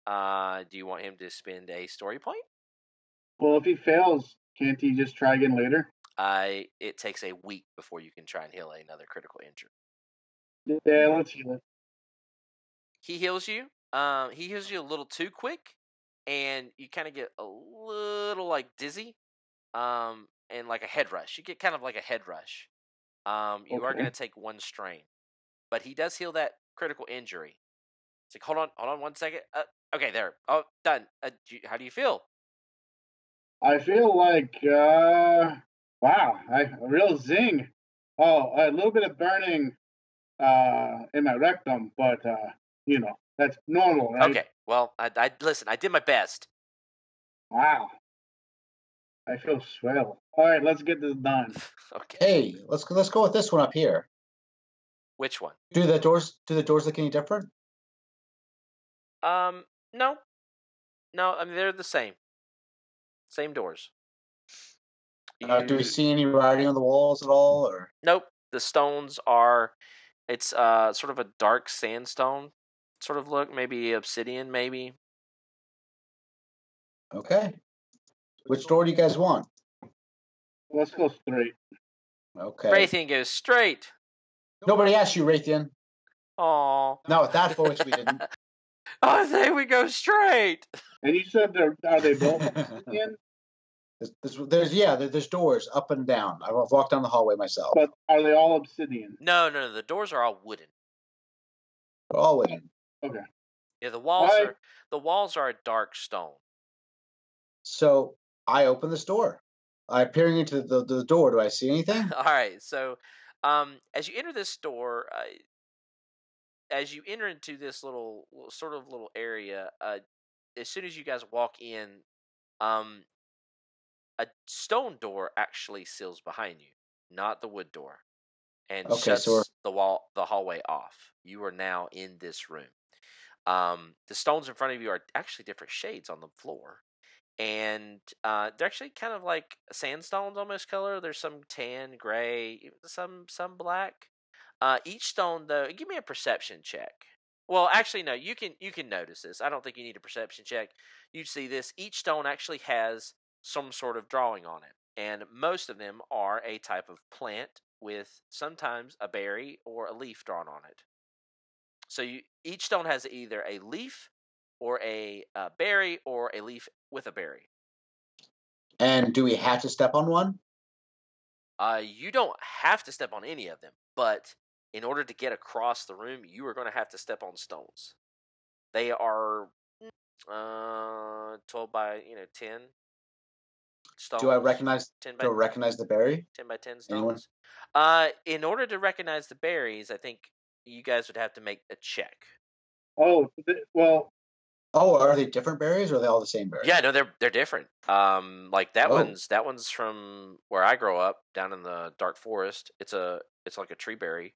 Uh, do you want him to spend a story point? Well, if he fails, can't he just try again later? Uh, it takes a week before you can try and heal another critical injury. Yeah, let's heal it. he heals you. Um, he heals you a little too quick, and you kind of get a little like dizzy, um, and like a head rush. You get kind of like a head rush. Um, you are going to take one strain, but he does heal that critical injury. It's like, hold on, hold on one second. Uh, okay, there. Oh, done. Uh, do you- how do you feel? I feel like, uh, wow, I, a real zing. Oh, a little bit of burning uh, in my rectum, but, uh, you know, that's normal, right? Okay. Well, I, I listen. I did my best. Wow. I feel swell. All right, let's get this done. okay. Hey, let's let's go with this one up here. Which one? Do the doors do the doors look any different? Um, no, no. I mean, they're the same. Same doors. Uh, do we see any writing on the walls at all, or Nope. The stones are. It's uh sort of a dark sandstone sort of look, maybe obsidian, maybe. okay? Which door do you guys want? Let's go straight. Okay. Rathian goes straight. Nobody asked you, Rathian. Aw. No, with that voice, we didn't. Oh, I say we go straight. And you said they're are they both obsidian? There's, there's, there's yeah, there, there's doors up and down. I've walked down the hallway myself. But are they all obsidian? No, no, no. The doors are all wooden. We're all waiting. Yeah, the walls Why- are the walls are a dark stone. So I open this door. I peering into the, the, the door. Do I see anything? All right. So, um, as you enter this door, uh, as you enter into this little, little sort of little area, uh, as soon as you guys walk in, um, a stone door actually seals behind you, not the wood door, and Okay, shuts so the wall, the hallway off. You are now in this room. Um, the stones in front of you are actually different shades on the floor and uh, they're actually kind of like sandstones almost color. There's some tan, gray, some some black. Uh, each stone though, give me a perception check. Well, actually, no. You can you can notice this. I don't think you need a perception check. You see this. Each stone actually has some sort of drawing on it, and most of them are a type of plant with sometimes a berry or a leaf drawn on it. So you each stone has either a leaf or a uh, berry or a leaf with a berry. And do we have to step on one? Uh, you don't have to step on any of them, but in order to get across the room, you are going to have to step on stones. They are uh, 12 by, you know, 10 stones. Do I recognize? 10 by, Do I recognize the berry? 10 by 10 Anyone? stones? Uh, in order to recognize the berries, I think you guys would have to make a check. Oh, well, Oh, are they different berries or are they all the same berries? Yeah, no, they're they're different. Um, like that Oh. one's that one's from where I grow up, down in the dark forest. It's a it's like a tree berry.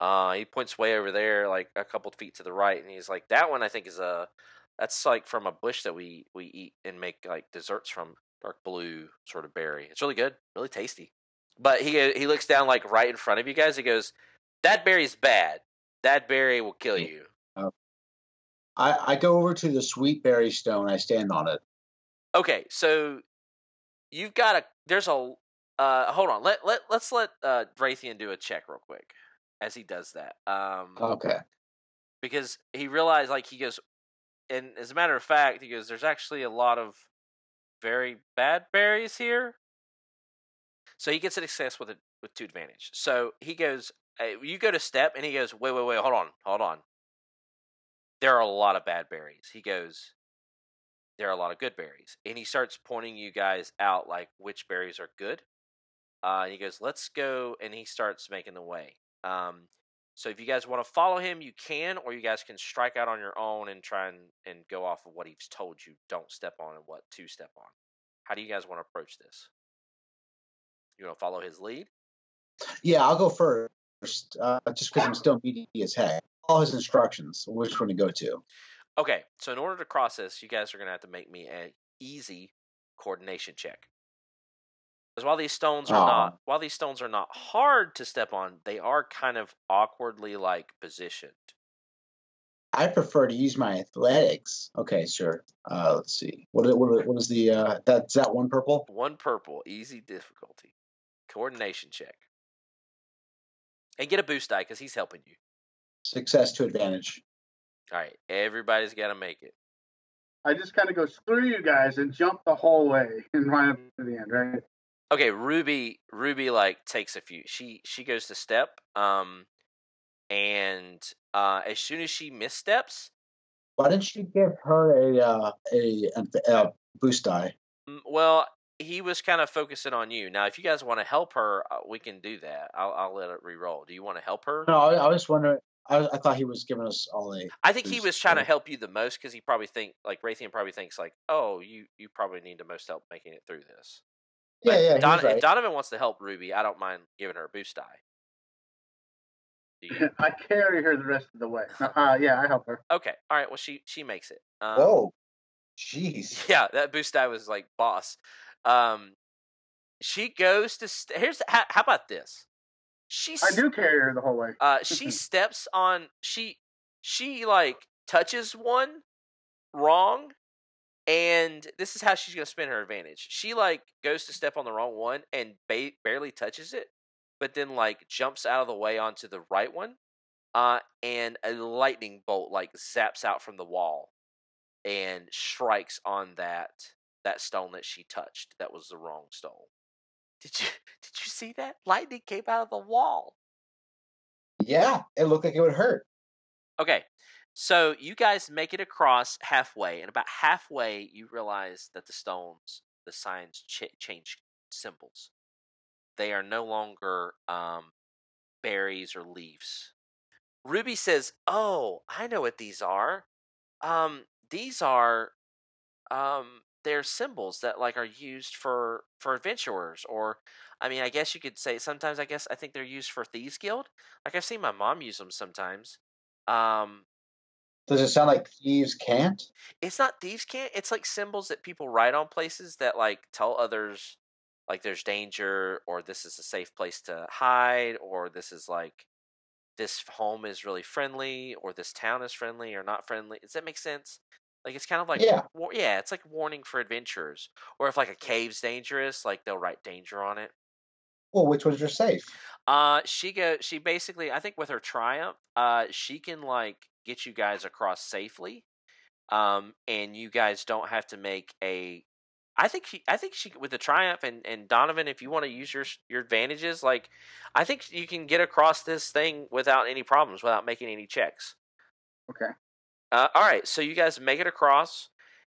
Uh, he points way over there, like a couple feet to the right, and he's like, "That one, I think, is a that's like from a bush that we we eat and make like desserts from. Dark blue sort of berry. It's really good, really tasty. But he he looks down like right in front of you guys. He goes, "That berry's bad. That berry will kill you." I, I go over to the sweet berry stone. I stand on it. Okay, so you've got a there's a uh hold on. Let let let's let uh Rathian do a check real quick as he does that. Um Okay. because he realized like he goes and as a matter of fact, he goes there's actually a lot of very bad berries here. So he gets a success with a with two advantage. So he goes uh, you go to step and he goes wait wait wait hold on hold on. There are a lot of bad berries. He goes there are a lot of good berries. And he starts pointing you guys out like which berries are good. Uh, and he goes, let's go. And he starts making the way. Um, so if you guys want to follow him, you can, or you guys can strike out on your own and try and, and go off of what he's told you. Don't step on and what to step on. How do you guys want to approach this? You want to follow his lead? Yeah, I'll go first, uh, just because I'm still meaty as heck. All his instructions, which one to go to. Okay, so in order to cross this, you guys are going to have to make me a easy coordination check. Because while these stones are not while these stones are not hard to step on, they are kind of awkwardly like positioned. I prefer to use my athletics. Okay, sure. Uh, let's see. What i- what what is the uh, that's that one purple? One purple, easy difficulty, coordination check, and get a boost die because he's helping you. Success to advantage. All right, everybody's got to make it. I just kind of go screw you guys and jump the hallway and run up to the end, right? Okay, Ruby. Ruby like takes a few. She she goes to step. Um, and uh, as soon as she missteps, Why didn't you give her a uh, a, a, a boost die? well, he was kind of focusing on you. Now, if you guys want to help her, uh, we can do that. I'll I'll let it re-roll. Do you want to help her? No, I, I was wondering. I, I thought he was giving us all a. I think he was trying to help you the most because he probably think like Rathian probably thinks like, oh, you you probably need the most help making it through this. Yeah, But yeah. he Don- right. If Donovan wants to help Ruby, I don't mind giving her a boost die. I carry her the rest of the way. Uh, yeah, I help her. okay, all right. Well, she she makes it. Um, Whoa, jeez. Yeah, that boost die was like boss. Um, she goes to st- here's how, how about this? She I do carry her the whole way. uh she steps on she she like touches one wrong and this is how she's going to spin her advantage she like goes to step on the wrong one and ba- barely touches it but then like jumps out of the way onto the right one uh and a lightning bolt like zaps out from the wall and strikes on that that stone that she touched that was the wrong stone did you did you see that lightning came out of the wall Yeah, it looked like it would hurt. Okay, so you guys make it across halfway, and about halfway, you realize that the stones, the signs ch- change symbols. They are no longer um, berries or leaves. Ruby says, "Oh, I know what these are. Um, these are, um, they're symbols that like are used for for adventurers, or I mean, I guess you could say sometimes. I guess I think they're used for thieves guild. Like I've seen my mom use them sometimes." Um, Does it sound like thieves can't? it's not thieves can't. It's like symbols that people write on places that like tell others like there's danger or this is a safe place to hide or this is like this home is really friendly or this town is friendly or not friendly. Does that make sense? Like it's kind of like Yeah. wa- yeah, it's like warning for adventurers. Or if like a cave's dangerous, like they'll write danger on it. Well, which ones are safe? Uh, she go. She basically, I think, with her triumph, uh, she can like get you guys across safely, um, and you guys don't have to make a. I think she. I think she with the triumph and and Donovan, if you want to use your your advantages, like, I think you can get across this thing without any problems, without making any checks. Okay. Uh, all right, so you guys make it across,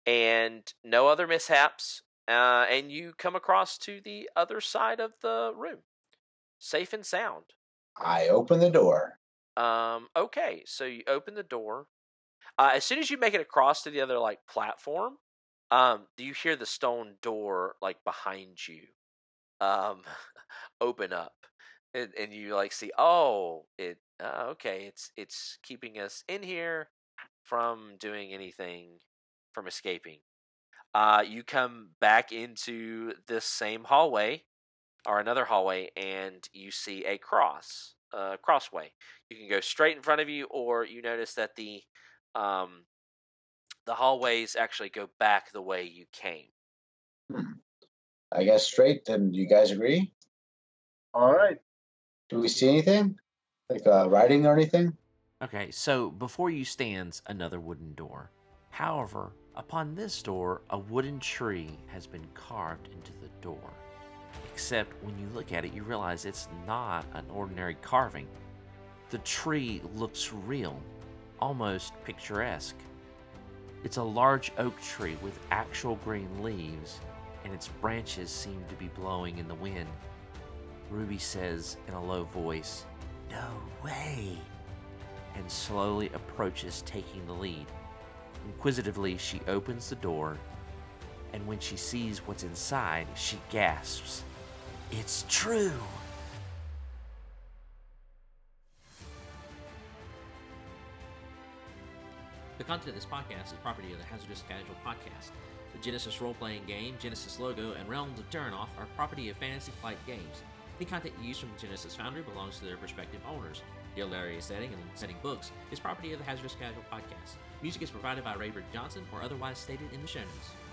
and no other mishaps, uh, and you come across to the other side of the room, safe and sound. I open the door. Um, okay, so you open the door. Uh, as soon as you make it across to the other like platform, um, do you hear the stone door like behind you, um, open up, and, and you like see, oh, it, uh, okay, it's it's keeping us in here from doing anything, from escaping. Uh, you come back into this same hallway or another hallway, and you see a cross, uh, crossway you can go straight in front of you or you notice that the um the hallways actually go back the way you came I guess straight. Then do you guys agree? All right. Do we see anything? Like uh, writing or anything? Okay so before you stands another wooden door however upon this door a wooden tree has been carved into the door except when you look at it you realize it's not an ordinary carving the tree looks real almost picturesque It's a large oak tree with actual green leaves, and its branches seem to be blowing in the wind. Ruby says in a low voice, No way! And slowly approaches, taking the lead. Inquisitively, she opens the door, and when she sees what's inside, she gasps, It's true! The content of this podcast is property of the Hazardous Casual Podcast. The Genesys role playing game, Genesys logo, and Realms of Terrinoth are property of Fantasy Flight Games. Any content used from Genesys Foundry belongs to their respective owners. The Aleria setting and setting books is property of the Hazardous Casual Podcast. Music is provided by Raybert Johnson or otherwise stated in the show notes.